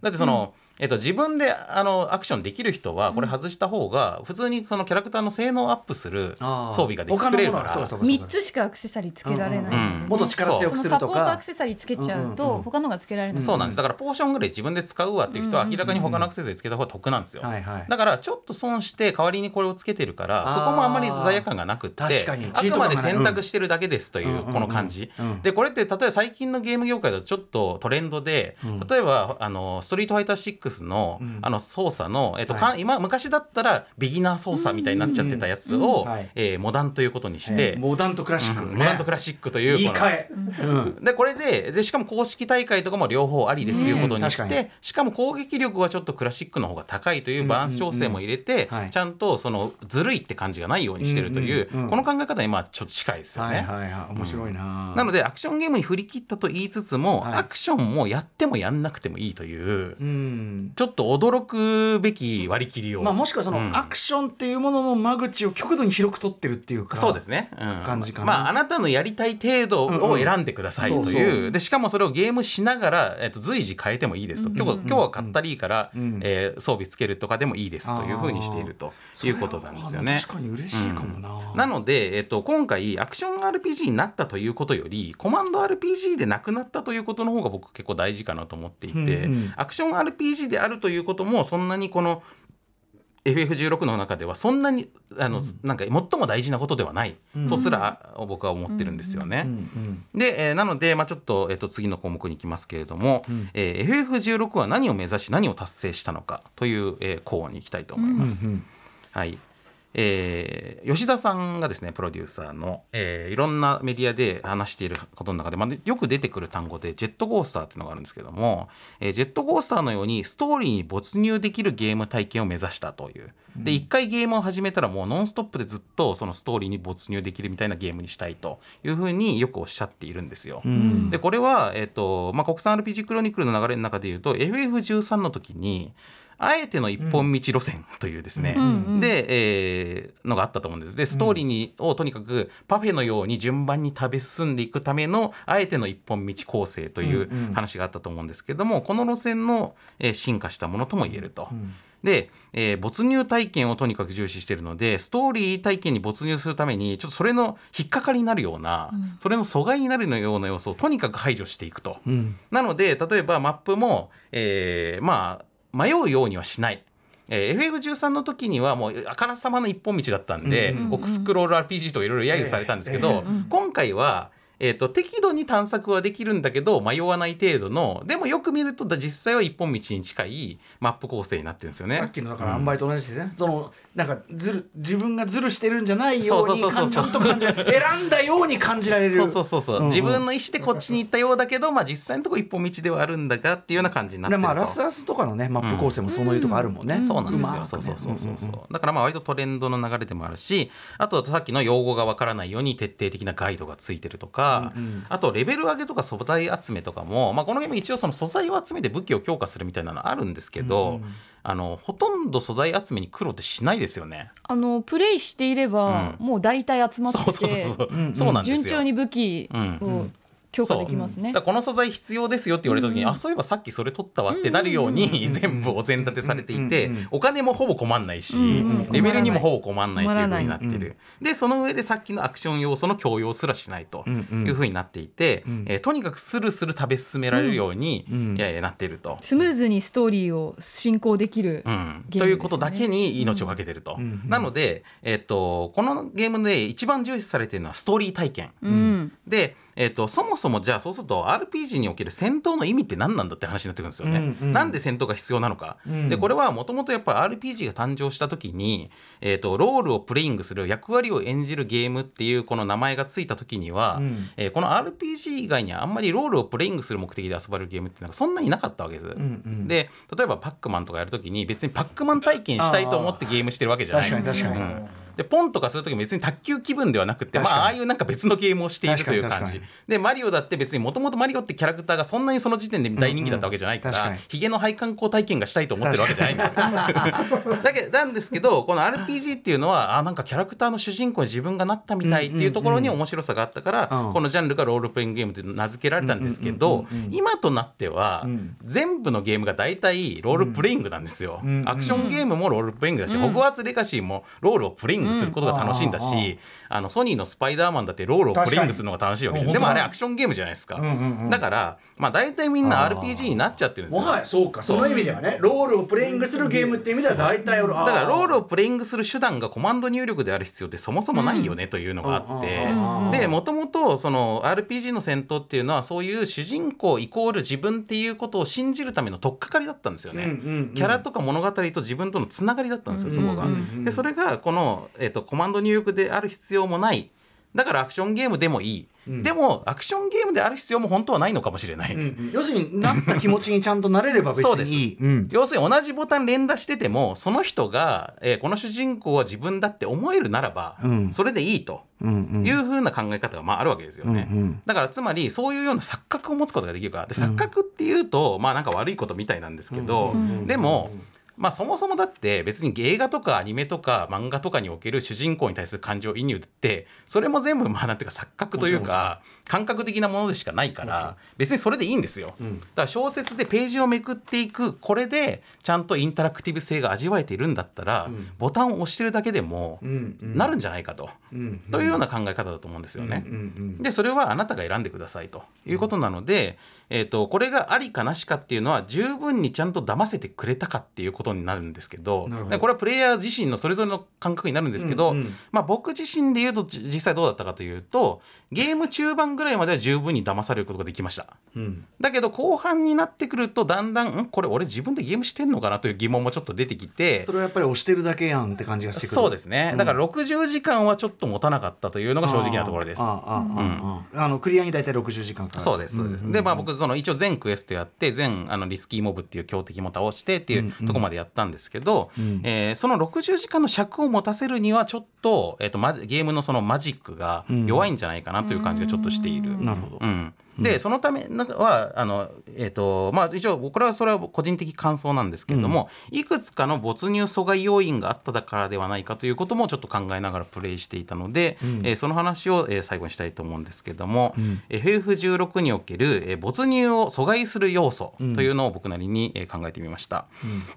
Speaker 3: だってその、えっと、自分であのアクションできる人はこれ外した方が普通にそのキャラクターの性能をアップする装備ができてくれるから。
Speaker 1: 他のものはそうそうそう
Speaker 4: 3つしかアクセサリーつけられない。のでね、
Speaker 3: うんうん。
Speaker 1: もっと力強くすると
Speaker 4: そのサポートア
Speaker 1: か
Speaker 4: クセサリーつけちゃうと他のがつけられない、
Speaker 3: そうなんです。だからポーションぐらい自分で使うわっていう人は明らかに他のアクセサリーつけた方が得なんですよ、
Speaker 1: はいはい。
Speaker 3: だからちょっと損して代わりにこれをつけてるからそこもあんまり罪悪感がなくって
Speaker 1: 確かに。
Speaker 3: あくまで選択してるだけですとい
Speaker 1: うん
Speaker 3: うこの感じ、
Speaker 1: うん。うん
Speaker 3: でこれって例えば最近のゲーム業界だとちょっとトレンドで、例えばあのストリートファイター6の,、あの操作の、えっとか今昔だったらビギナー操作みたいになっちゃってたやつを、
Speaker 1: はい。
Speaker 3: えーモダンということにして、
Speaker 1: えーモダンとクラシック、
Speaker 3: うん。モダンとクラシックという
Speaker 1: 言い換え、うん。
Speaker 3: でこれででしかも公式大会とかも両方ありですということにして、しかも攻撃力はちょっとクラシックの方が高いというバランス調整も入れて、ちゃんとそのずるいって感じがないようにしてるという、この考え方にまあちょっと近いですよね。
Speaker 1: はいはいはい。面白いな、
Speaker 3: なのでアクションゲームに振り切ったと言いつつも、
Speaker 1: はい。
Speaker 3: アクションもやってもやんなくてもいいという、
Speaker 1: うん
Speaker 3: ちょっと驚くべき割り切りを、
Speaker 1: まあ、もしくはその、
Speaker 3: うん。
Speaker 1: アクションっていうものの間口を極度に広く取ってるっていうか
Speaker 3: そうですね、うん。
Speaker 1: 感じかな。
Speaker 3: まああなたのやりたい程度を選んでくださいという,、でしかもそれをゲームしながら、えっと、随時変えてもいいですと、今日は今日は買ったらいいから、
Speaker 1: ん
Speaker 3: えー装備つけるとかでもいいですというふうにしているということなんですよね。
Speaker 1: 確かに嬉しいかもな、
Speaker 3: なので、えっと、今回アクション RPG になったということよりコマンド RPG でなくなったということの方が僕結構大事かなと思っていて、アクション RPG であるということもそんなにこの FF16 の中ではそんなにあの、なんか最も大事なことではないとすら僕は思ってるんですよね。で、えーなので、まあ、ちょっと,、えっと次の項目に行きますけれども、えー FF16 は何を目指し何を達成したのかという、えー項に行きたいと思います。はいえー吉田さんがですねプロデューサーの、えーいろんなメディアで話していることの中で、まあ、よく出てくる単語でジェットコースターっていうのがあるんですけども、えージェットコースターのようにストーリーに没入できるゲーム体験を目指したという。で一回ゲームを始めたらもうノンストップでずっとそのストーリーに没入できるみたいなゲームにしたいというふうによくおっしゃっているんですよ。でこれは、えーとまあ、国産 RPG クロニクルの流れの中でいうと FF13 の時にあえての一本道路線というですね、で、えーのがあったと思うんです。で、ストーリーに、をとにかくパフェのように順番に食べ進んでいくための、あえての一本道構成という話があったと思うんですけども、この路線の、えー進化したものとも言えると。で、えー没入体験をとにかく重視しているのでストーリー体験に没入するためにちょっとそれの引っかかりになるような、それの阻害になるような要素をとにかく排除していくと。なので例えばマップも、えーまあ迷うようにはしない。えー FF13 の時にはもうあからさまの一本道だったんで、オクスクロール RPG とかいろいろ揶揄されたんですけど、今回は、えー、と適度に探索はできるんだけど迷わない程度のでもよく見ると実際は一本道に近いマップ構成になってるんですよね。
Speaker 1: さっきのだから塩梅と同じですね、そのなんかずる自分がずるしてるんじゃないよ
Speaker 3: そうう
Speaker 1: にちゃんと感じる。[LAUGHS] 選んだように感じられる。
Speaker 3: そうそうそうそう、
Speaker 1: んん。
Speaker 3: 自分の意思でこっちに行ったようだけど、まあ、実際のところ一本道ではあるんだがっていうような感じになってる
Speaker 1: まあラスアスとかのねマップ構成もそういうとこあるもんね、
Speaker 3: そうなんですよ。
Speaker 1: ね
Speaker 3: そうそうそうそうそう。だからまあ割とトレンドの流れでもあるし、あとさっきの用語がわからないように徹底的なガイドがついてるとか、あとレベル上げとか素材集めとかも、まあこのゲーム一応その素材を集めて武器を強化するみたいなのあるんですけど、あのほとんど素材集めに苦労ってしないですよね。
Speaker 4: あのプレイしていれば、もう大体集まって
Speaker 3: そうそうそう
Speaker 4: て
Speaker 3: そう。そうなんですよ。
Speaker 4: 順調に武器
Speaker 3: うん
Speaker 4: を強化できますね。
Speaker 3: そうだからこの素材必要ですよって言われた時に、あそういえばさっきそれ取ったわってなるように全部お膳立てされていて、
Speaker 1: うんうんうん
Speaker 3: お金もほぼ困んないし、
Speaker 4: うんうん
Speaker 3: レベルにもほぼ困んないというふうになってる、でその上でさっきのアクション要素の強要すらしないと
Speaker 1: うんうん
Speaker 3: いうふうになっていて、
Speaker 1: ん。
Speaker 3: えーとにかくスルスル食べ進められるように、
Speaker 1: うん。
Speaker 3: いやいやなっていると。
Speaker 4: スムーズにストーリーを進行できる、ね。
Speaker 3: ということだけに命をかけてると。
Speaker 1: ん
Speaker 3: なので、えっとこのゲームで一番重視されているのはストーリー体験。
Speaker 4: うん。
Speaker 3: で、えっとそもそもじゃあそうすると RPG における戦闘の意味って何なんだって話になってくるんですよね。
Speaker 1: うんうん。
Speaker 3: なんで戦闘が必要なのか。
Speaker 1: うん。
Speaker 3: でこれはもともとやっぱり RPG が誕生した時に、えっとロールをプレイングする役割を演じるゲームっていうこの名前がついた時には、
Speaker 1: うん。
Speaker 3: えーこの RPG 以外にはあんまりロールをプレイングする目的で遊ばれるゲームっていうのがそんなになかったわけです。
Speaker 1: んうん。
Speaker 3: で例えばパックマンとかやるときに別にパックマン体験したいと思ってゲームしてるわけじゃない。
Speaker 1: 確かに確かに。
Speaker 3: うんでポンとかするときも別に卓球気分ではなくて、まあ、ああいうなんか別のゲームをしているという感じ。でマリオだって別にもともとマリオってキャラクターがそんなにその時点で大人気だったわけじゃないから、ヒゲの配管工体験がしたいと思ってるわけじゃないんです。よ。だけなんですけどこの RPG っていうのはあなんかキャラクターの主人公に自分がなったみたいっていうところに面白さがあったから、
Speaker 1: うん。
Speaker 3: このジャンルがロールプレイングゲームって名付けられたんですけど、今となっては、
Speaker 1: ん
Speaker 3: 全部のゲームが大体ロールプレイングなんですよ。
Speaker 1: ん。
Speaker 3: アクションゲームもロールプレイングだし、ホグワーツレガシーもロールをプレイングすることが楽しいんだし、
Speaker 1: うん
Speaker 3: あのソニーのスパイダーマンだってロールをプレイングするのが楽しいわけでもあれアクションゲームじゃないですか。だから、まあ大体みんな RPG になっちゃってるんですよ。
Speaker 1: もはやそうか。その意味ではねロールをプレイングするゲームっていう意味では大体俺だ
Speaker 3: だからロールをプレイングする手段がコマンド入力である必要ってそもそもないよねというのがあって。
Speaker 1: うん
Speaker 3: でもともとその RPG の戦闘っていうのはそういう主人公イコール自分っていうことを信じるための取っかかりだったんですよね。キャラとか物語と自分とのつながりだったんですよそこが。でそれがこの、えっとコマンド入力である必要もない。だからアクションゲームでもいい、でもアクションゲームである必要も本当はないのかもしれない。
Speaker 1: うんうん。要するになった気持ちにちゃんとなれれば別 [LAUGHS]
Speaker 3: そうです。
Speaker 1: にいいうん。
Speaker 3: 要するに同じボタン連打しててもその人が、えーこの主人公は自分だって思えるならば、
Speaker 1: うん。
Speaker 3: それでいいと
Speaker 1: うんうん。
Speaker 3: いうふうな考え方がまああるわけですよね、
Speaker 1: うんうん。
Speaker 3: だからつまりそういうような錯覚を持つことができるから。で錯覚っていうと、まあなんか悪いことみたいなんですけど、でも、まあそもそもだって別に映画とかアニメとか漫画とかにおける主人公に対する感情移入ってそれも全部まあなんていうか錯覚というか感覚的なものでしかないから別にそれでいいんですよ。だから小説でページをめくっていくこれでちゃんとインタラクティブ性が味わえているんだったら、ボタンを押してるだけでもなるんじゃないかと、
Speaker 1: ん
Speaker 3: というような考え方だと思うんですよね。
Speaker 1: うんうん。
Speaker 3: でそれはあなたが選んでくださいということなので、えー、とこれがありかなしかっていうのは十分にちゃんと騙せてくれたかっていうことになるんですけどこれはプレイヤー自身のそれぞれの感覚になるんですけど、
Speaker 1: うんうん。
Speaker 3: まあ、僕自身で言うとじ実際どうだったかというとゲーム中盤ぐらいまでは十分に騙されることができました。
Speaker 1: うん。
Speaker 3: だけど後半になってくるとだんだんんこれ俺自分でゲームしてんのかなという疑問もちょっと出てきて
Speaker 1: それはやっぱり押してるだけやんって感じがしてくる。
Speaker 3: そうですね、だから60時間はちょっと持たなかったというのが正直なところです。
Speaker 1: あのクリアに大体60時間かかる
Speaker 3: そうですそうです、でまあ僕その一応全クエストやって全あのリスキーモブっていう強敵も倒してっていうとこまでやったんですけど、えーその60時間の尺を持たせるにはちょっと,、えー、とゲームのそのマジックが弱いんじゃないかなという感じがちょっとしている。
Speaker 1: なるほど。
Speaker 3: うんでそのためはあの、えーとまあ、一応これはそれは個人的感想なんですけれども、いくつかの没入阻害要因があっただからではないかということもちょっと考えながらプレイしていたので、えーその話を、えー最後にしたいと思うんですけれども、FF16 における、えー没入を阻害する要素というのを僕なりに、えー考えてみました、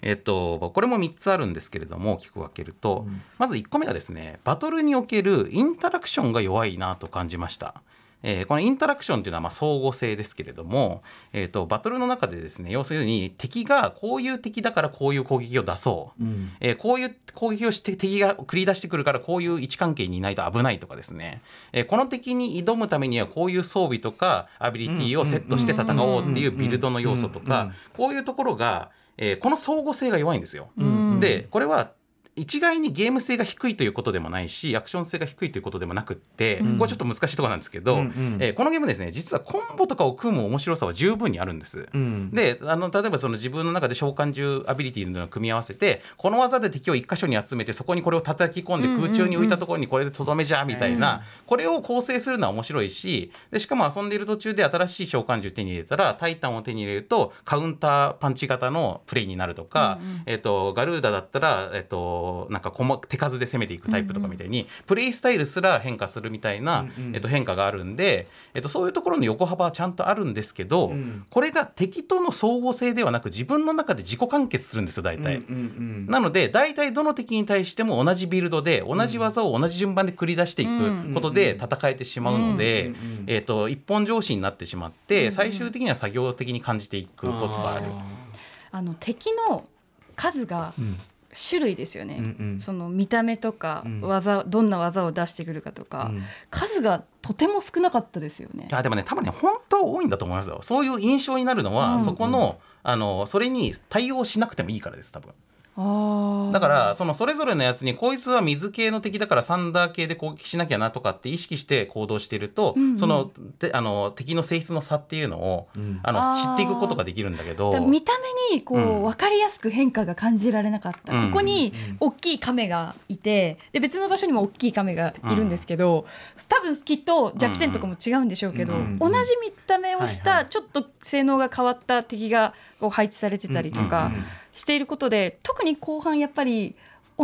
Speaker 3: えっとこれも3つあるんですけれども大きく分けると、まず1個目がですねバトルにおけるインタラクションが弱いなと感じました。えーこのインタラクションというのはまあ相互性ですけれども、えー、とバトルの中でですね要するに敵がこういう敵だからこういう攻撃を出そう、えーこういう攻撃をして敵が繰り出してくるからこういう位置関係にいないと危ないとかですね、えーこの敵に挑むためにはこういう装備とかアビリティをセットして戦おうっていうビルドの要素とかこういうところが、えーこの相互性が弱いんですよ。でこれは一概にゲーム性が低いということでもないしアクション性が低いということでもなくって、これちょっと難しいところなんですけど、
Speaker 1: うんうん。
Speaker 3: えーこのゲームですね実はコンボとかを組む面白さは十分にあるんです。
Speaker 1: うん。
Speaker 3: であの例えばその自分の中で召喚獣アビリティのを組み合わせてこの技で敵を一箇所に集めてそこにこれを叩き込んで空中に浮いたところにこれでとどめじゃみたいな、これを構成するのは面白いしでしかも遊んでいる途中で新しい召喚獣手に入れたらタイタンを手に入れるとカウンターパンチ型のプレイになるとか、えっとガルーダだったら、えっととなんか細手数で攻めていくタイプとかみたいに、プレイスタイルすら変化するみたいな、えっと、変化があるんで、えっと、そういうところの横幅はちゃんとあるんですけど、これが敵との相互性ではなく自分の中で自己完結するんですよ大体。なので大体どの敵に対しても同じビルドで同じ技を同じ順番で繰り出していくことで戦えてしまうので、えっと、一本上司になってしまって最終的には作業的に感じていくことがある。
Speaker 4: あの敵の数が種類ですよね、
Speaker 1: うんうん。
Speaker 4: その見た目とか
Speaker 1: ん。
Speaker 4: 技、どんな技を出してくるかとか、
Speaker 1: うん。
Speaker 4: 数がとても少なかったですよね。
Speaker 3: い。やでもね多分ね本当は多いんだと思いますよ。そういう印象になるのは、
Speaker 4: うん。
Speaker 3: そこのあのそれに対応しなくてもいいからです多分だからそのそれぞれのやつにこいつは水系の敵だからサンダー系で攻撃しなきゃなとかって意識して行動していると、
Speaker 4: うんうん。
Speaker 3: そのてあの敵の性質の差っていうのを、あの
Speaker 4: あー。
Speaker 3: 知っていくことができるんだけど
Speaker 4: 見た目にこう、
Speaker 3: うん。
Speaker 4: 分かりやすく変化が感じられなかった、
Speaker 3: うん。
Speaker 4: ここに大きい亀がいてで別の場所にも大きい亀がいるんですけど、多分きっと弱点とかも違うんでしょうけど、
Speaker 1: うん。
Speaker 4: 同じ見た目をしたちょっと性能が変わった敵がこう配置されてたりとか
Speaker 3: うんうんうん
Speaker 4: していることで特に後半やっぱり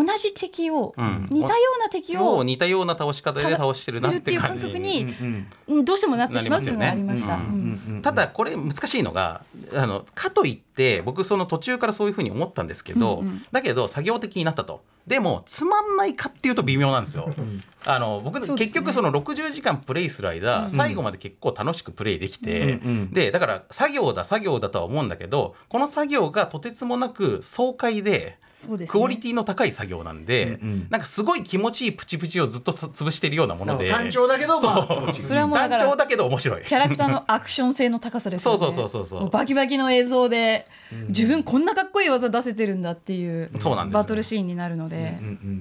Speaker 4: 同じ敵を、
Speaker 3: うん。
Speaker 4: 似たような敵を
Speaker 3: を似たような倒し方で倒してるなって感じ。
Speaker 4: っていう感覚に
Speaker 1: うん
Speaker 4: うんどうしてもなってしまうっていうのがありました。
Speaker 3: ね
Speaker 4: うん
Speaker 1: うん。
Speaker 3: ただこれ難しいのがあのかといって僕その途中からそういうふうに思ったんですけど、
Speaker 4: うんうん。
Speaker 3: だけど作業的になったと。でもつまんないかっていうと微妙なんですよ。あの僕、
Speaker 4: ね。
Speaker 3: 結局その60時間プレイする間、最後まで結構楽しくプレイできて、
Speaker 1: うんうん。
Speaker 3: でだから作業だ作業だとは思うんだけどこの作業がとてつもなく爽快で。
Speaker 4: そうですね。
Speaker 3: クオリティの高い作業なんで、
Speaker 1: うんうん。
Speaker 3: なんかすごい気持ちいいプチプチをずっと潰しているようなもので。
Speaker 1: 単調だけどまあ
Speaker 3: そう。
Speaker 4: それはもうだから
Speaker 3: 単調だけど面白い。
Speaker 4: キャラクターのアクション性の高さですよね。
Speaker 3: そうそうそうそう。そう
Speaker 4: もバキバキの映像で、自分こんなかっこいい技出せてるんだっていう
Speaker 3: そうなんです
Speaker 4: バトルシーンになるので、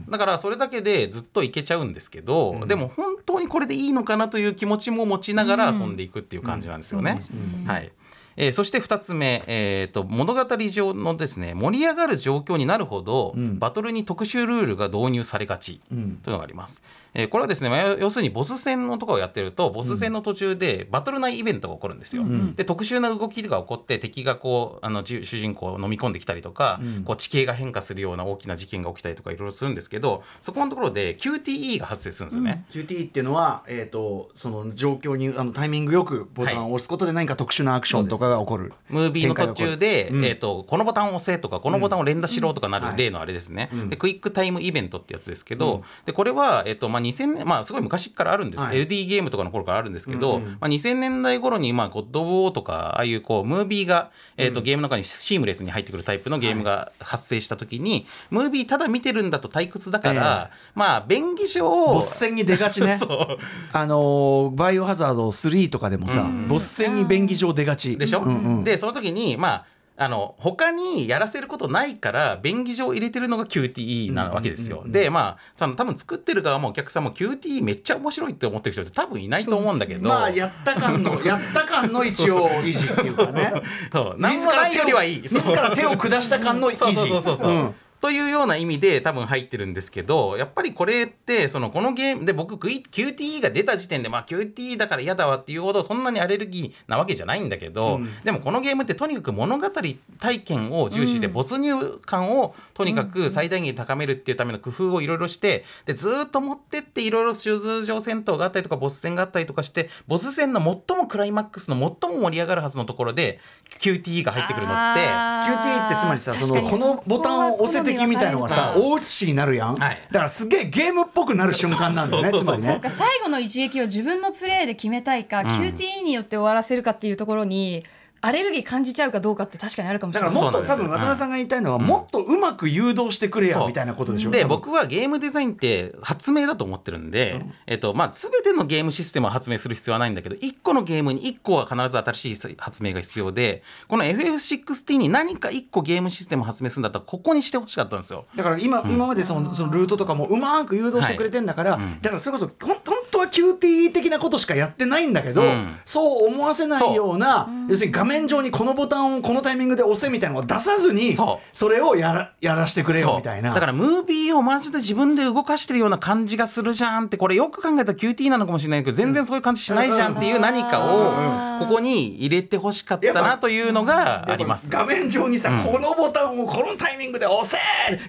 Speaker 3: だからそれだけでずっといけちゃうんですけど、でも本当にこれでいいのかなという気持ちも持ちながら遊んでいくっていう感じなんですよね。はいえーそして2つ目、えー、と物語上のですね盛り上がる状況になるほど、
Speaker 1: ん
Speaker 3: バトルに特殊ルールが導入されがちというのがあります。えーこれはですね、まあ要要するにボス戦のとかをやってるとボス戦の途中でバトル内イベントが起こるんですよ。で特殊な動きが起こって敵がこうあのじ主人公を飲み込んできたりとか、こう地形が変化するような大きな事件が起きたりとかいろいろするんですけどそこのところで QTE が発生するんですよね。
Speaker 1: QT っていうのは、えー、とその状況にあのタイミングよくボタンを押すことで何か特殊なアクションとかが起こる、
Speaker 3: ムービーの途中で、
Speaker 1: うん。
Speaker 3: えー、とこのボタンを押せとかこのボタンを連打しろとかな
Speaker 1: うん。
Speaker 3: る例のあれですね、
Speaker 1: ん。
Speaker 3: でクイックタイムイベントってやつですけど、でこれは、えーとまあ、2000年まあすごい昔からあるんです、
Speaker 1: はい。
Speaker 3: LD ゲームとかの頃からあるんですけど、
Speaker 1: うんうん。
Speaker 3: まあ、2000年代頃に、まあ、ゴッド・オブ・ウォーとかああいうこうムービーが、えーとゲームの中にシームレスに入ってくるタイプのゲームが発生した時に、ムービーただ見てるんだと退屈だから、まあ便宜上
Speaker 1: ボス戦に出がちね。[LAUGHS] あのーバイオハザード3とかでもさ、ボス戦に便宜上出がち。
Speaker 3: でしょ、
Speaker 1: うんうん。
Speaker 3: でその時にまああの他にやらせることないから便宜上入れてるのが QTE なわけですよ。でまあその多分作ってる側もお客さんも QTE めっちゃ面白いって思ってる人って多分いないと思うんだけど、
Speaker 1: まあやった感の [LAUGHS] やった感の一応維持っていうかね。
Speaker 3: そう何もないよりはいい。
Speaker 1: 自ら手を下した感の維持。
Speaker 3: そうそうそうそうそう、
Speaker 1: ん
Speaker 3: というような意味で多分入ってるんですけどやっぱりこれってそのこのゲームで僕 QTE が出た時点で、まあ、QTE だから嫌だわっていうほどそんなにアレルギーなわけじゃないんだけど、でもこのゲームってとにかく物語体験を重視して没入感をとにかく最大限に高めるっていうための工夫をいろいろしてでずーっと持ってっていろいろ通常戦闘があったりとかボス戦があったりとかしてボス戦の最もクライマックスの最も盛り上がるはずのところで QTE が入ってくるのって。
Speaker 4: あー。
Speaker 1: QT ってつまりさそのこのボタンを押せ的みたいのがさ
Speaker 3: うん
Speaker 1: 大写しになるやん、
Speaker 3: はい。
Speaker 1: だからすげえゲームっぽくなる瞬間なんだよねつまりね。
Speaker 4: なんか最後の一撃を自分のプレーで決めたいか、QTE によって終わらせるかっていうところにアレルギー感じちゃうかどうかって確かにあるかもし
Speaker 1: だ
Speaker 4: れない。
Speaker 1: からもっと多
Speaker 3: そうなんですよ。
Speaker 1: 分渡辺さんが言いたいのは、もっとうまく誘導してくれやみたいなことでしょ？
Speaker 3: で僕はゲームデザインって発明だと思ってるんで、えっとまあ、全てのゲームシステムを発明する必要はないんだけど1個のゲームに1個は必ず新しい発明が必要でこの FF16 に何か1個ゲームシステムを発明するんだったらここにしてほしかったんですよ。
Speaker 1: だから今,、今までそのそのルートとかもうまく誘導してくれてんだから、だからそれこそ本当は QTE的なことしかやってないんだけど、
Speaker 3: うん。
Speaker 1: そう思わせないような要するに画面上にこのボタンをこのタイミングで押せみたいなのを出さずに
Speaker 3: そう。
Speaker 1: れをやらやらしてくれよみたいな。
Speaker 3: だからムービーをマジで自分で動かしてるような感じがするじゃんってこれよく考えたら QT なのかもしれないけど全然そういう感じしないじゃんっていう何かをここに入れてほしかったなというのがあります。
Speaker 1: 画面上にさ、このボタンをこのタイミングで押せ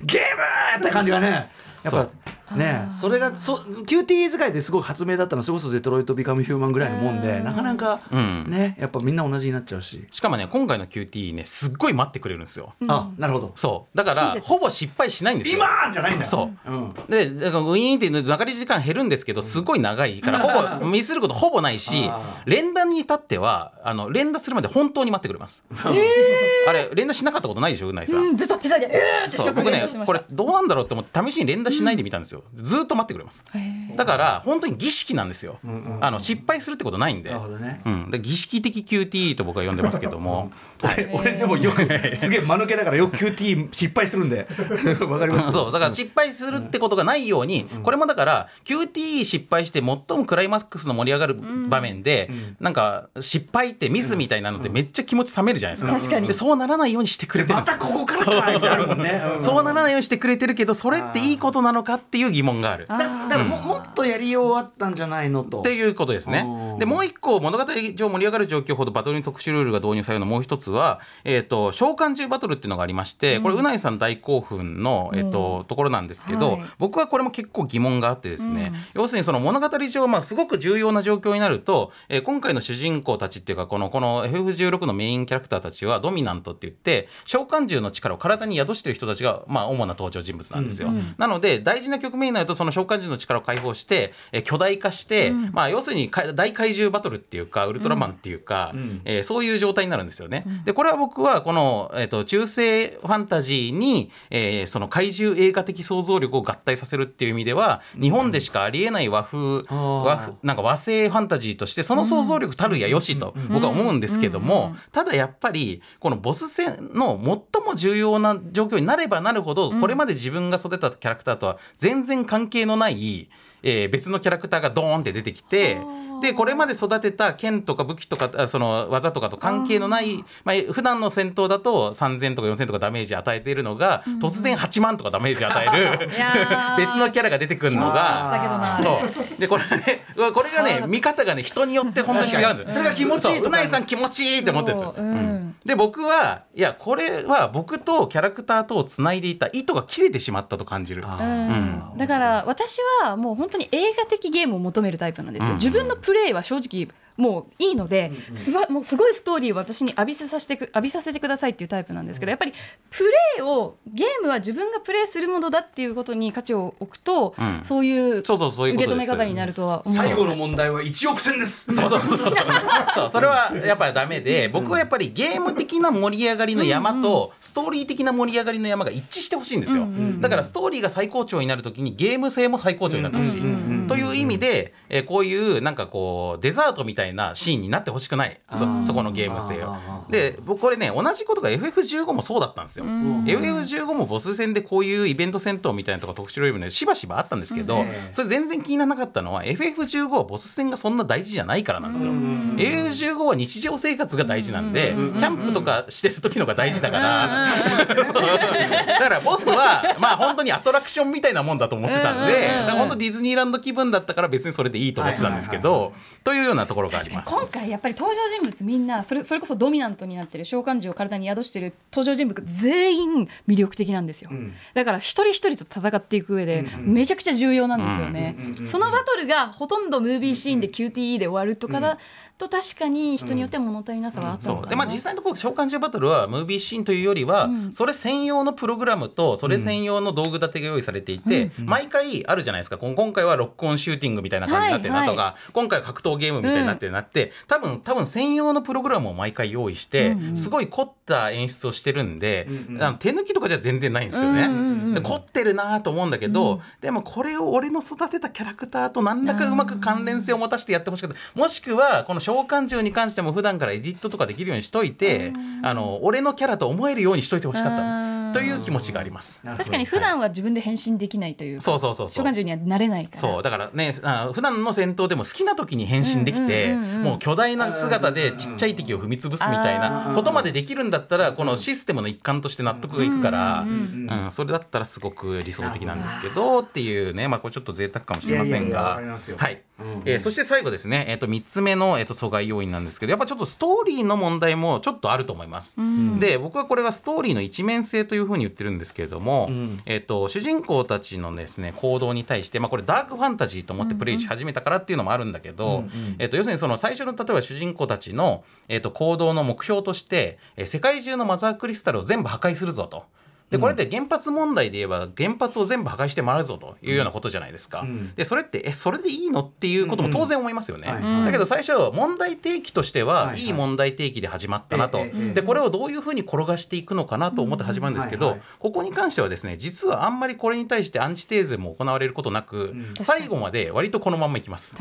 Speaker 1: ゲームって感じがね。やっぱねそれがそ QT 使いですごい発明だったのそれこそデトロイト・ビカム・ヒューマンぐらいのもんでなかなか
Speaker 3: ん。
Speaker 1: ねやっぱみんな同じになっちゃうし、
Speaker 3: しかもね今回の QT ねすっごい待ってくれるんですよ。
Speaker 1: あなるほど。
Speaker 3: そう。だからほぼ失敗しないんですよ。
Speaker 1: 今じゃないんだ。よ
Speaker 3: そう。
Speaker 1: うん。
Speaker 3: でだからウィーンっていうかかり時間減るんですけどすごい長いからほぼ [LAUGHS] ミスることほぼないし
Speaker 1: あ
Speaker 3: 連打に至ってはあの連打するまで本当に待ってくれます。あれ連打しなかったことないでしょうないさん。
Speaker 4: うんずっと急いでえーって
Speaker 3: そう僕ね
Speaker 4: 近くにしてました
Speaker 3: これどうなんだろうって思って試しに連打しないでみたんですよ、ずーっと待ってくれます。だから本当に儀式なんですよ、あの失敗するってことないんで。
Speaker 1: なるほどね。
Speaker 3: うん、で儀式的 QT と僕は呼んでますけども、
Speaker 1: 俺 [LAUGHS] 俺でもよくすげえ間抜けだからよく QT 失敗するんで。[LAUGHS] わかりました。
Speaker 3: そう。だから失敗するってことがないように、これもだから QT 失敗して最もクライマックスの盛り上がる場面で、なんか失敗ってミスみたいなのってめっちゃ気持ち冷めるじゃないですか、
Speaker 4: 確かに。
Speaker 3: でそうならないようにしてくれてるん
Speaker 1: またここからか
Speaker 3: そうならないようにしてくれてるけどそれっていいことなのかっていう疑問がある。
Speaker 1: だだからももっとやりようあったんじゃないのと。
Speaker 3: っていうことですね。
Speaker 1: う。ん。
Speaker 3: でもう一個物語上盛り上がる状況ほどバトルに特殊ルールが導入されるのもう一つは、えー、と召喚獣バトルっていうのがありましてこれうないさん大興奮の、えーとところなんですけど、
Speaker 4: はい。
Speaker 3: 僕はこれも結構疑問があってですね、要するにその物語上、まあ、すごく重要な状況になると、えー今回の主人公たちっていうかこのこの FF16 のメインキャラクターたちはドミナントって言って召喚獣の力を体に宿してる人たちが、まあ、主な登場人物なんですよ。なので大事な局面になるとその召喚獣の力を解放して、えー巨大化して、まあ、要するにか大怪獣バトルっていうかウルトラマンっていうか、えーそういう状態になるんですよね。でこれは僕はこの、えー、と中世ファンタジーに、えーその怪獣映画的想像力を合体させるっていう意味では日本でしかありえない和風、和風なんか和製ファンタジーとしてその想像力たるやよしと僕は思うんですけども、ただやっぱりこのボス戦の最も重要な状況になればなるほど、これまで自分が育てたキャラクターとは全然関係のない、えー別のキャラクターがドーンって出てきて。でこれまで育てた剣とか武器とかあその技とかと関係のないまあ、普段の戦闘だと3000とか4000とかダメージ与えているのが、突然8万とかダメージ与える [LAUGHS] 別のキャラが出てくるの
Speaker 4: だ
Speaker 3: が。
Speaker 4: けどな。
Speaker 3: そう。でこれはねこれがね見方がね人によって本当に違うんですよ。
Speaker 1: それが気持ちいいと
Speaker 3: うう。ないさん気持ちいいって思ってるんですよ、
Speaker 4: うん。
Speaker 3: で僕はいやこれは僕とキャラクターとをつないでいた糸が切れてしまったと感じる。
Speaker 4: うん。だから私はもう本当に映画的ゲームを求めるタイプなんですよ、
Speaker 3: うん。
Speaker 4: 自分のププレイは正直もういいので、すばもうすごいストーリーを私に浴びせさせてく浴びさせてくださいっていうタイプなんですけどやっぱりプレイをゲームは自分がプレイするものだっていうことに価値を置くと、
Speaker 3: うん。
Speaker 4: そういう
Speaker 3: そうそうそういうことです。
Speaker 4: 受け止め方になるとは
Speaker 1: 最後の問題は1億点です。
Speaker 3: そうそう。[LAUGHS] そうそうそうそれはやっぱりダメで僕はやっぱりゲーム的な盛り上がりの山とストーリー的な盛り上がりの山が一致してほしいんですよ。だからストーリーが最高潮になるときにゲーム性も最高潮になってほしいという意味でえーこういうなん。かこうデザートみたいなシーンになってほしくない。そそこのゲーム性を。で僕これね同じことが FF15 もそうだったんですよ。FF15 もボス戦でこういうイベント戦闘みたいなとか特殊レベルでしばしばあったんですけどそれ全然気にならなかったのは FF15 はボス戦がそんな大事じゃないからなんですよ。FF15 は日常生活が大事なんでキャンプとかしてる時のが大事だからだからボスはまあ本当にアトラクションみたいなもん。だと思ってたんで本当ディズニーランド気分だったから別にそれでいいと思ってたんですけどというようなところがあります。
Speaker 4: 今回やっぱり登場人物みんなそれそれこそドミナントになってる召喚獣を体に宿してる登場人物全員魅力的なんですよ、だから一人一人と戦っていく上でめちゃくちゃ重要なんですよね、そのバトルがほとんどムービーシーンで QTE で終わるとかだと確かに人によっては物足りなさはあったのかな、
Speaker 3: そう。でまあ実際のところ召喚獣バトルはムービーシーンというよりは、それ専用のプログラムとそれ専用の道具立てが用意されていて、毎回あるじゃないですか。こん今回はロックオンシューティングみたいな感じになってるなとか、
Speaker 4: は
Speaker 3: 今回は格闘ゲームみたいになってるなって、多分多分専用のプログラムを毎回用意して、すごい凝った演出をしてるんで、あの手抜きとかじゃ全然ないんですよね。で凝ってるなと思うんだけど、でもこれを俺の育てたキャラクターと何らかうまく関連性を持たせてやってほしかった。もしくはこの召喚獣に関しても普段からエディットとかできるようにしといて、あの俺のキャラと思えるようにしといてほしかったの。という気持ちがあります。
Speaker 4: 確かに普段は自分で変身できないというか
Speaker 3: そうそうそうそう。
Speaker 4: 召喚獣にはなれないから。
Speaker 3: そうだからねあ普段の戦闘でも好きな時に変身できて、
Speaker 4: うんうんうんうん。
Speaker 3: もう巨大な姿でちっちゃい敵を踏み潰すみたいなことまでできるんだったらこのシステムの一環として納得がいくから、うんそれだったらすごく理想的なんですけどっていうね、まあ、これちょっと贅沢かもしれません
Speaker 1: いやいやいやわ
Speaker 3: が
Speaker 1: かりますよ
Speaker 3: はいえーそして最後ですね、えー、と3つ目の、えー、と阻害要因なんですけどやっぱちょっとストーリーの問題もちょっとあると思います。で僕はこれがストーリーの一面性というふうに言ってるんですけれども、えー、と主人公たちのですね行動に対して、まあ、これダークファンタジーと思ってプレイし始めたからっていうのもあるんだけど、えー、と要するにその最初の例えば主人公たちの、えー、と行動の目標として、えー世界中のマザークリスタルを全部破壊するぞと。でこれって原発問題で言えば原発を全部破壊してもらうぞというようなことじゃないですか。でそれってえそれでいいのっていうことも当然思いますよね。
Speaker 1: うんうん。はい
Speaker 3: だけど最初問題提起としては、
Speaker 1: はいはい。
Speaker 3: 問題提起で始まったなと、でこれをどういうふうに転がしていくのかなと思って始まるんですけど、
Speaker 1: うん。はいはい
Speaker 3: ここに関してはですね実はあんまりこれに対してアンチテーゼも行われることなく、最後まで割とこのまんまいきます。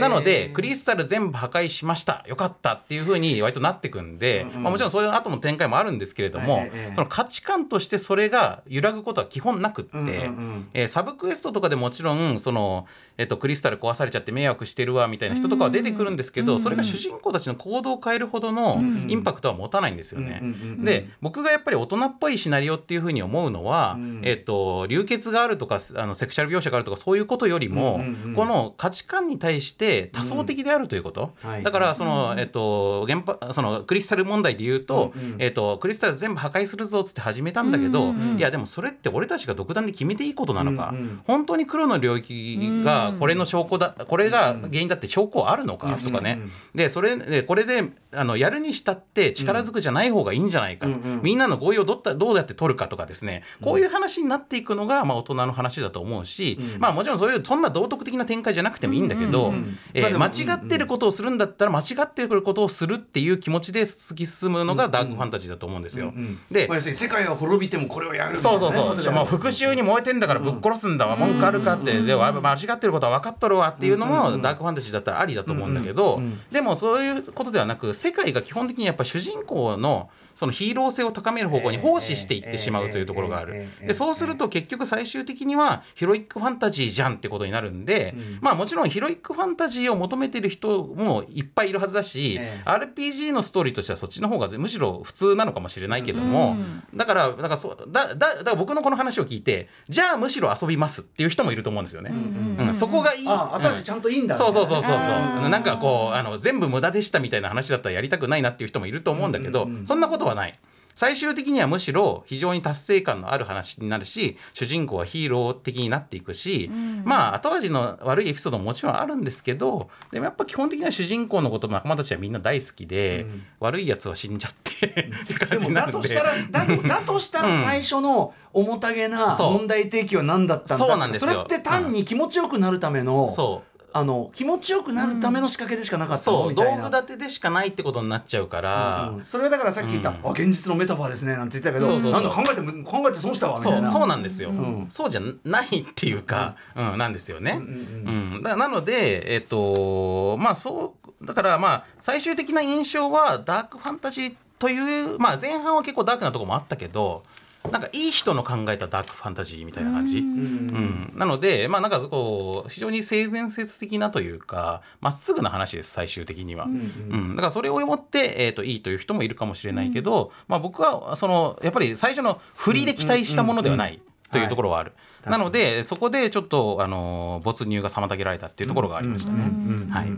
Speaker 3: なのでクリスタル全部破壊しました。よかったっていうふうに割となってくんで、まあ、もちろんそういう後の展開もあるんですけれども、その価値観としてそれが揺らぐことは基本なくって、
Speaker 1: うんうんうん。
Speaker 3: えーサブクエストとかでもちろんその、えっとクリスタル壊されちゃって迷惑してるわみたいな人とかは出てくるんですけど、それが主人公たちの行動を変えるほどのインパクトは持たないんですよね。
Speaker 1: うんうんうんうん。
Speaker 3: で僕がやっぱり大人っぽいシナリオっていうふうに思うのは、えっと流血があるとかあのセクシャル描写があるとかそういうことよりも、
Speaker 1: うんうんうん。
Speaker 3: この価値観に対して多層的であるということ、
Speaker 1: はい。
Speaker 3: だからその、えっと原発そのクリスタル問題で言うと、えっとクリスタル全部破壊するぞっつって始めたんだけど、いやでもそれって俺たちが独断で決めていいことなのか、本当に黒の領域がこれの証拠だこれが原因だって証拠あるのかとかね、でそれでこれであのやるにしたって力ずくじゃない方がいいんじゃないか。と、みんなの合意をどったどうやって取るかとかですね。こういう話になっていくのが、まあ、大人の話だと思うし、まあもちろんそういうそんな道徳的な展開じゃなくてもいいんだけど、え間違ってることをするんだったら間違ってることをするっていう気持ちで突き進むのがダークファンタジーだと思うんですよ。で
Speaker 1: 世界は滅びてもこれをやるみたい
Speaker 3: そうそうそう、もう復讐に燃えてんだからぶっ殺すんだわ、文句あるかって、でわ間違ってることは分かっとるわっていうのもダークファンタジーだったらありだと思うんだけど、でもそういうことではなく世界が基本的にやっぱ主人公のそのヒーロー性を高める方向に奉仕していってしまうというところがある。でそうすると結局最終的にはヒロイックファンタジーじゃんってことになるんで、まあもちろんヒロイックファンタジーを求めてる人もいっぱいいるはずだし、
Speaker 1: ええ。
Speaker 3: RPG のストーリーとしてはそっちの方がむしろ普通なのかもしれないけども、だからだからそうだだだから僕のこの話を聞いてじゃあむしろ遊びますっていう人もいると思うんですよね。うんそこがいい。
Speaker 1: あ新しいちゃんといいんだ
Speaker 3: そうそうそうそうそう。なんかこうあの全部無駄でしたみたいな話だったらやりたくないなっていう人もいると思うんだけど、そんなことはない。最終的にはむしろ非常に達成感のある話になるし主人公はヒーロー的になっていくし、まあ後味の悪いエピソードももちろんあるんですけどでもやっぱ基本的には主人公のこと仲間たちはみんな大好きで、悪いやつは死んじゃって [LAUGHS] って感
Speaker 1: でも
Speaker 3: じになるんで。
Speaker 1: だとしたらだだとしたら最初の重たげな問題提起は何だったんだ
Speaker 3: そうなんですよ。
Speaker 1: それって単に気持ちよくなるための、
Speaker 3: そう
Speaker 1: あの気持ちよくなるための仕掛けでしかなかった
Speaker 3: う
Speaker 1: みたいな。
Speaker 3: 道具立てでしかないってことになっちゃうから、
Speaker 1: うん。それはだからさっき言った、あ現実のメタファーですねなんて言ったけどなんだ考えても考えて損したわみたいうな。
Speaker 3: そそうなんですよ、
Speaker 1: ん。
Speaker 3: そうじゃないっていうか、うん。なんですよね。うんだなのでえっ、とまあそうだからまあ最終的な印象はダークファンタジーというまあ前半は結構ダークなところもあったけどなんかいい人の考えたダークファンタジーみたいな感じ？うん。なのでまあなんかこう非常に性善説的なというかまっすぐな話です最終的には。うんだからそれを思って、えー、といいという人もいるかもしれないけど、まあ、僕はそのやっぱり最初の振りで期待したものではないというところはある。なのでそこでちょっとあの没入が妨げられたっていうところがありましたね。はい。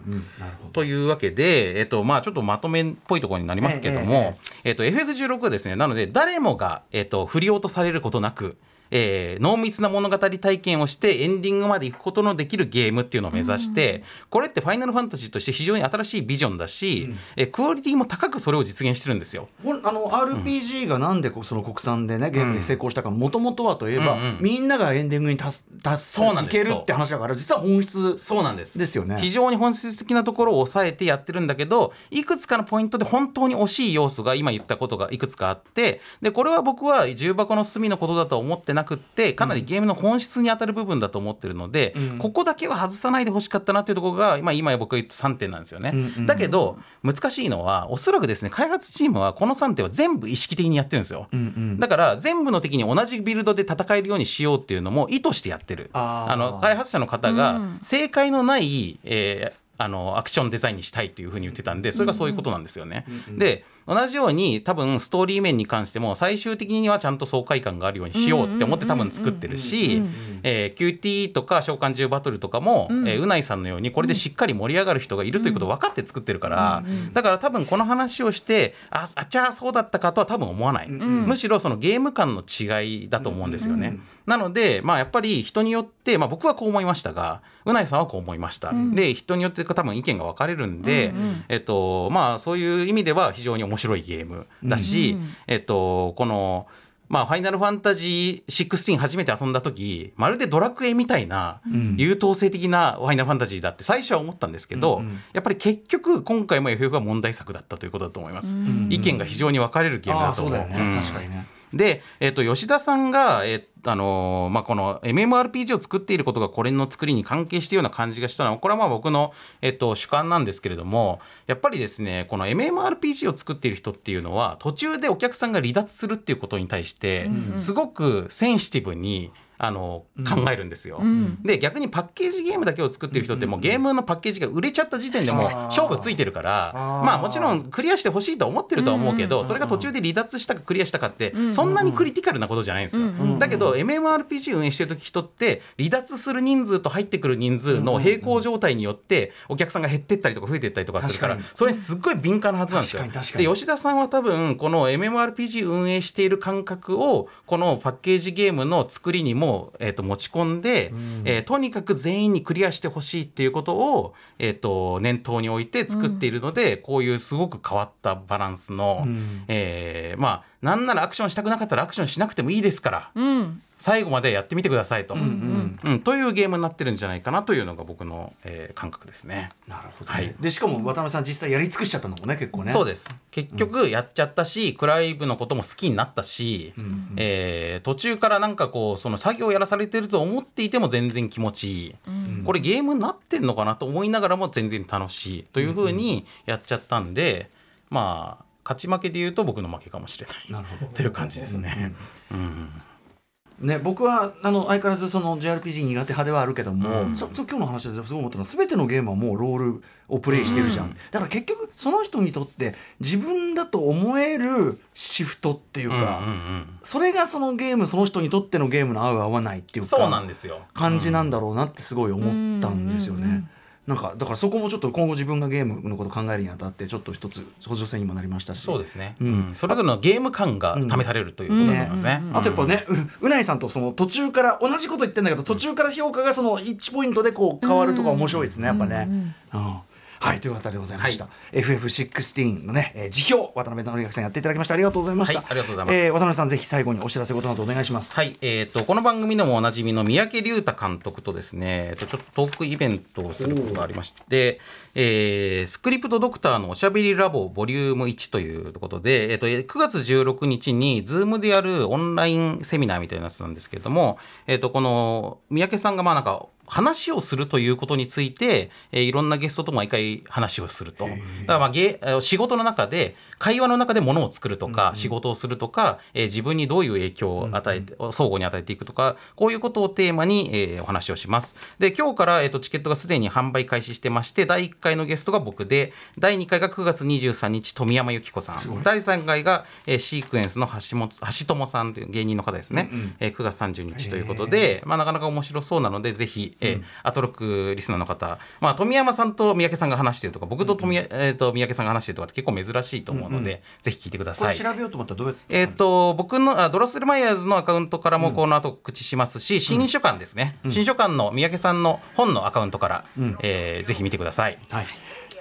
Speaker 3: というわけで、えっとまあ、ちょっとまとめっぽいところになりますけども、えっと FF16 はですね。なので誰もが、えっと振り落とされることなく、えー濃密な物語体験をしてエンディングまで行くことのできるゲームっていうのを目指して、これってファイナルファンタジーとして非常に新しいビジョンだし、えークオリティも高くそれを実現してるんですよ。
Speaker 1: あの RPG がなんでその国産でねゲームで成功したかもともとはといえば、
Speaker 3: うん。うん
Speaker 1: みんながエンディングに達達す。いけるって話だから実は本質
Speaker 3: そうなんです。
Speaker 1: ですよね。
Speaker 3: 非常に本質的なところを抑えてやってるんだけどいくつかのポイントで本当に惜しい要素が今言ったことがいくつかあってでこれは僕は重箱の隅のことだとは思ってななくってかなりゲームの本質に当たる部分だと思ってるので、ここだけは外さないでほしかったなっていうところが、まあ、今僕が言った3点なんですよね。だけど難しいのはおそらくですね開発チームはこの3点は全部意識的にやってるんですよ。だから全部の敵に同じビルドで戦えるようにしようっていうのも意図してやってる。
Speaker 1: あ
Speaker 3: の開発者の方が正解のない、えーあのアクションデザインにしたいというふうに言ってたんでそれがそういうことなんですよね。で同じように多分ストーリー面に関しても最終的にはちゃんと爽快感があるようにしようって思って多分作ってるしえー QT とか召喚獣バトルとかも、えーうないさんのようにこれでしっかり盛り上がる人がいるということを分かって作ってるから、だから多分この話をしてああじゃあそうだったかとは多分思わない、むしろそのゲーム感の違いだと思うんですよね。なので、まあ、やっぱり人によって、まあ、僕はこう思いましたがうないさんはこう思いました、で人によって多分意見が分かれるんで、えっとまあ、そういう意味では非常に面白いゲームだし、えっと、この。まあ、ファイナルファンタジー16初めて遊んだ時まるでドラクエみたいな優等生的なファイナルファンタジーだって最初は思ったんですけど、やっぱり結局今回も FF は問題作だったということだと思います、意見が非常に分かれるゲーム
Speaker 1: あ
Speaker 3: だと思う。
Speaker 1: あそうだよね、
Speaker 3: うん。
Speaker 1: 確かにね
Speaker 3: で、えっと吉田さんが、えあのーまあ、この MMORPG を作っていることがこれの作りに関係しているような感じがしたのはこれはまあ僕の、えっと主観なんですけれどもやっぱりですねこの MMORPG を作っている人っていうのは途中でお客さんが離脱するっていうことに対してすごくセンシティブにあの考えるんですよ、で逆にパッケージゲームだけを作ってる人ってもうゲームのパッケージが売れちゃった時点でもう勝負ついてるからまあもちろんクリアしてほしいとは思ってるとは思うけどそれが途中で離脱したかクリアしたかってそんなにクリティカルなことじゃないんですよ。だけど MMORPG 運営してる時人って離脱する人数と入ってくる人数の並行状態によってお客さんが減ってったりとか増えてったりとかするからそれにすっごい敏感なはずなんですよ。
Speaker 1: 確かに確かに。
Speaker 3: で吉田さんは多分この MMORPG 運営している感覚をこのパッケージゲームの作りにも、えー、と持ち込んで、えーとにかく全員にクリアしてほしいっていうことを、えー、と念頭に置いて作っているので、こういうすごく変わったバランスの、えーまあなんならアクションしたくなかったらアクションしなくてもいいですから、
Speaker 4: うん
Speaker 3: 最後までやってみてくださいと、うんというゲームになってるんじゃないかなというのが僕の、えー感覚ですね。
Speaker 1: なるほど、
Speaker 3: はい。
Speaker 1: ね、でしかも渡辺さん実際やり尽くしちゃったのもね結構ね。
Speaker 3: そうです。結局やっちゃったし、クライブのことも好きになったし、えー途中からなんかこうその作業やらされてると思っていても全然気持ちいい、これゲームになってんのかなと思いながらも全然楽しいというふうにやっちゃったんで、まあ勝ち負けで言うと僕の負けかもしれない。
Speaker 1: なるほど。
Speaker 3: という感じですね。うん
Speaker 1: ね、僕はあの相変わらずその JRPG 苦手派ではあるけども、そそ今日の話ですごい思ったのは全てのゲームはもうロールをプレイしてるじゃん、だから結局その人にとって自分だと思えるシフトっていうか、
Speaker 3: うんうんうん。
Speaker 1: それがそのゲームその人にとってのゲームの合う合わないっていうか
Speaker 3: そうなんですよ。
Speaker 1: 感じなんだろうなってすごい思ったんですよね。なんかだからそこもちょっと今後自分がゲームのことを考えるにあたってちょっと一つ補助線にもなりましたし。
Speaker 3: そうですね、
Speaker 1: うん。
Speaker 3: うん。それぞれのゲーム感が試されるということだと思いますね。
Speaker 1: あとやっぱね、ううないさんとその途中から同じこと言ってんだけど途中から評価がその1ポイントでこう変わるとか面白いですねやっぱね。うんはいということでございました、FF16 のね、えー辞表渡辺直明さんやっていただきました。ありがとうございました、
Speaker 3: はいありがとうございます。
Speaker 1: えー渡辺さんぜひ最後にお知らせことなどお願いします。
Speaker 3: はい、えー、とこの番組でもおなじみの三宅龍太監督とですね、えっとちょっとトークイベントをすることがありまして、えースクリプトドクターのおしゃべりラボボリューム1ということで、えっと9月16日に Zoom でやるオンラインセミナーみたいなやつなんですけれども、えっとこの三宅さんがまあなんか話をするということについて、えーいろんなゲストと毎回話をすると。だからまあ仕事の中で会話の中でものを作るとか、仕事をするとか、えー自分にどういう影響を与えて、相互に与えていくとかこういうことをテーマに、えーお話をします。で今日から、えー、とチケットがすでに販売開始してまして第1回のゲストが僕で第2回が9月23日富山由紀子さん。第3回が、えーシークエンスの橋本橋友さんという芸人の方ですね、えー9月30日ということで、まあ、なかなか面白そうなのでぜひ、えーアトロックリスナーの方、まあ、富山さんと三宅さんが話してるとか僕と富、えー、と三宅さんが話してるとかって結構珍しいと思うので、ぜひ聞いてください。
Speaker 1: これ調べようと思ったらどうやって、
Speaker 3: えっ、と僕のあドロッセルマイヤーズのアカウントからもこの後告知しますし、新書館ですね、新書館の三宅さんの本のアカウントから、えーぜひ見てください。
Speaker 1: はい、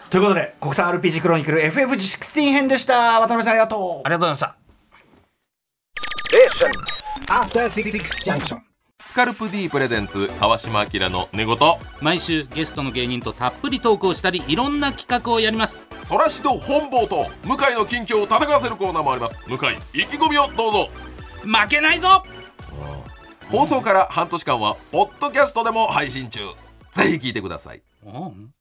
Speaker 1: ということで国産 RPG クロニクル FF16 編でした。渡辺さんありがとう。
Speaker 3: ありがとうございました。
Speaker 2: After Six Junction.
Speaker 5: スカルプ D プレゼンツ川島明の寝言。
Speaker 6: 毎週ゲストの芸人とたっぷりトークをしたりいろんな企画をやります
Speaker 5: そらしど本坊と向井の近況を戦わせるコーナーもあります。向井意気込みをどうぞ。
Speaker 6: 負けないぞ。
Speaker 5: 放送から半年間はポッドキャストでも配信中。ぜひ聞いてください。
Speaker 6: うん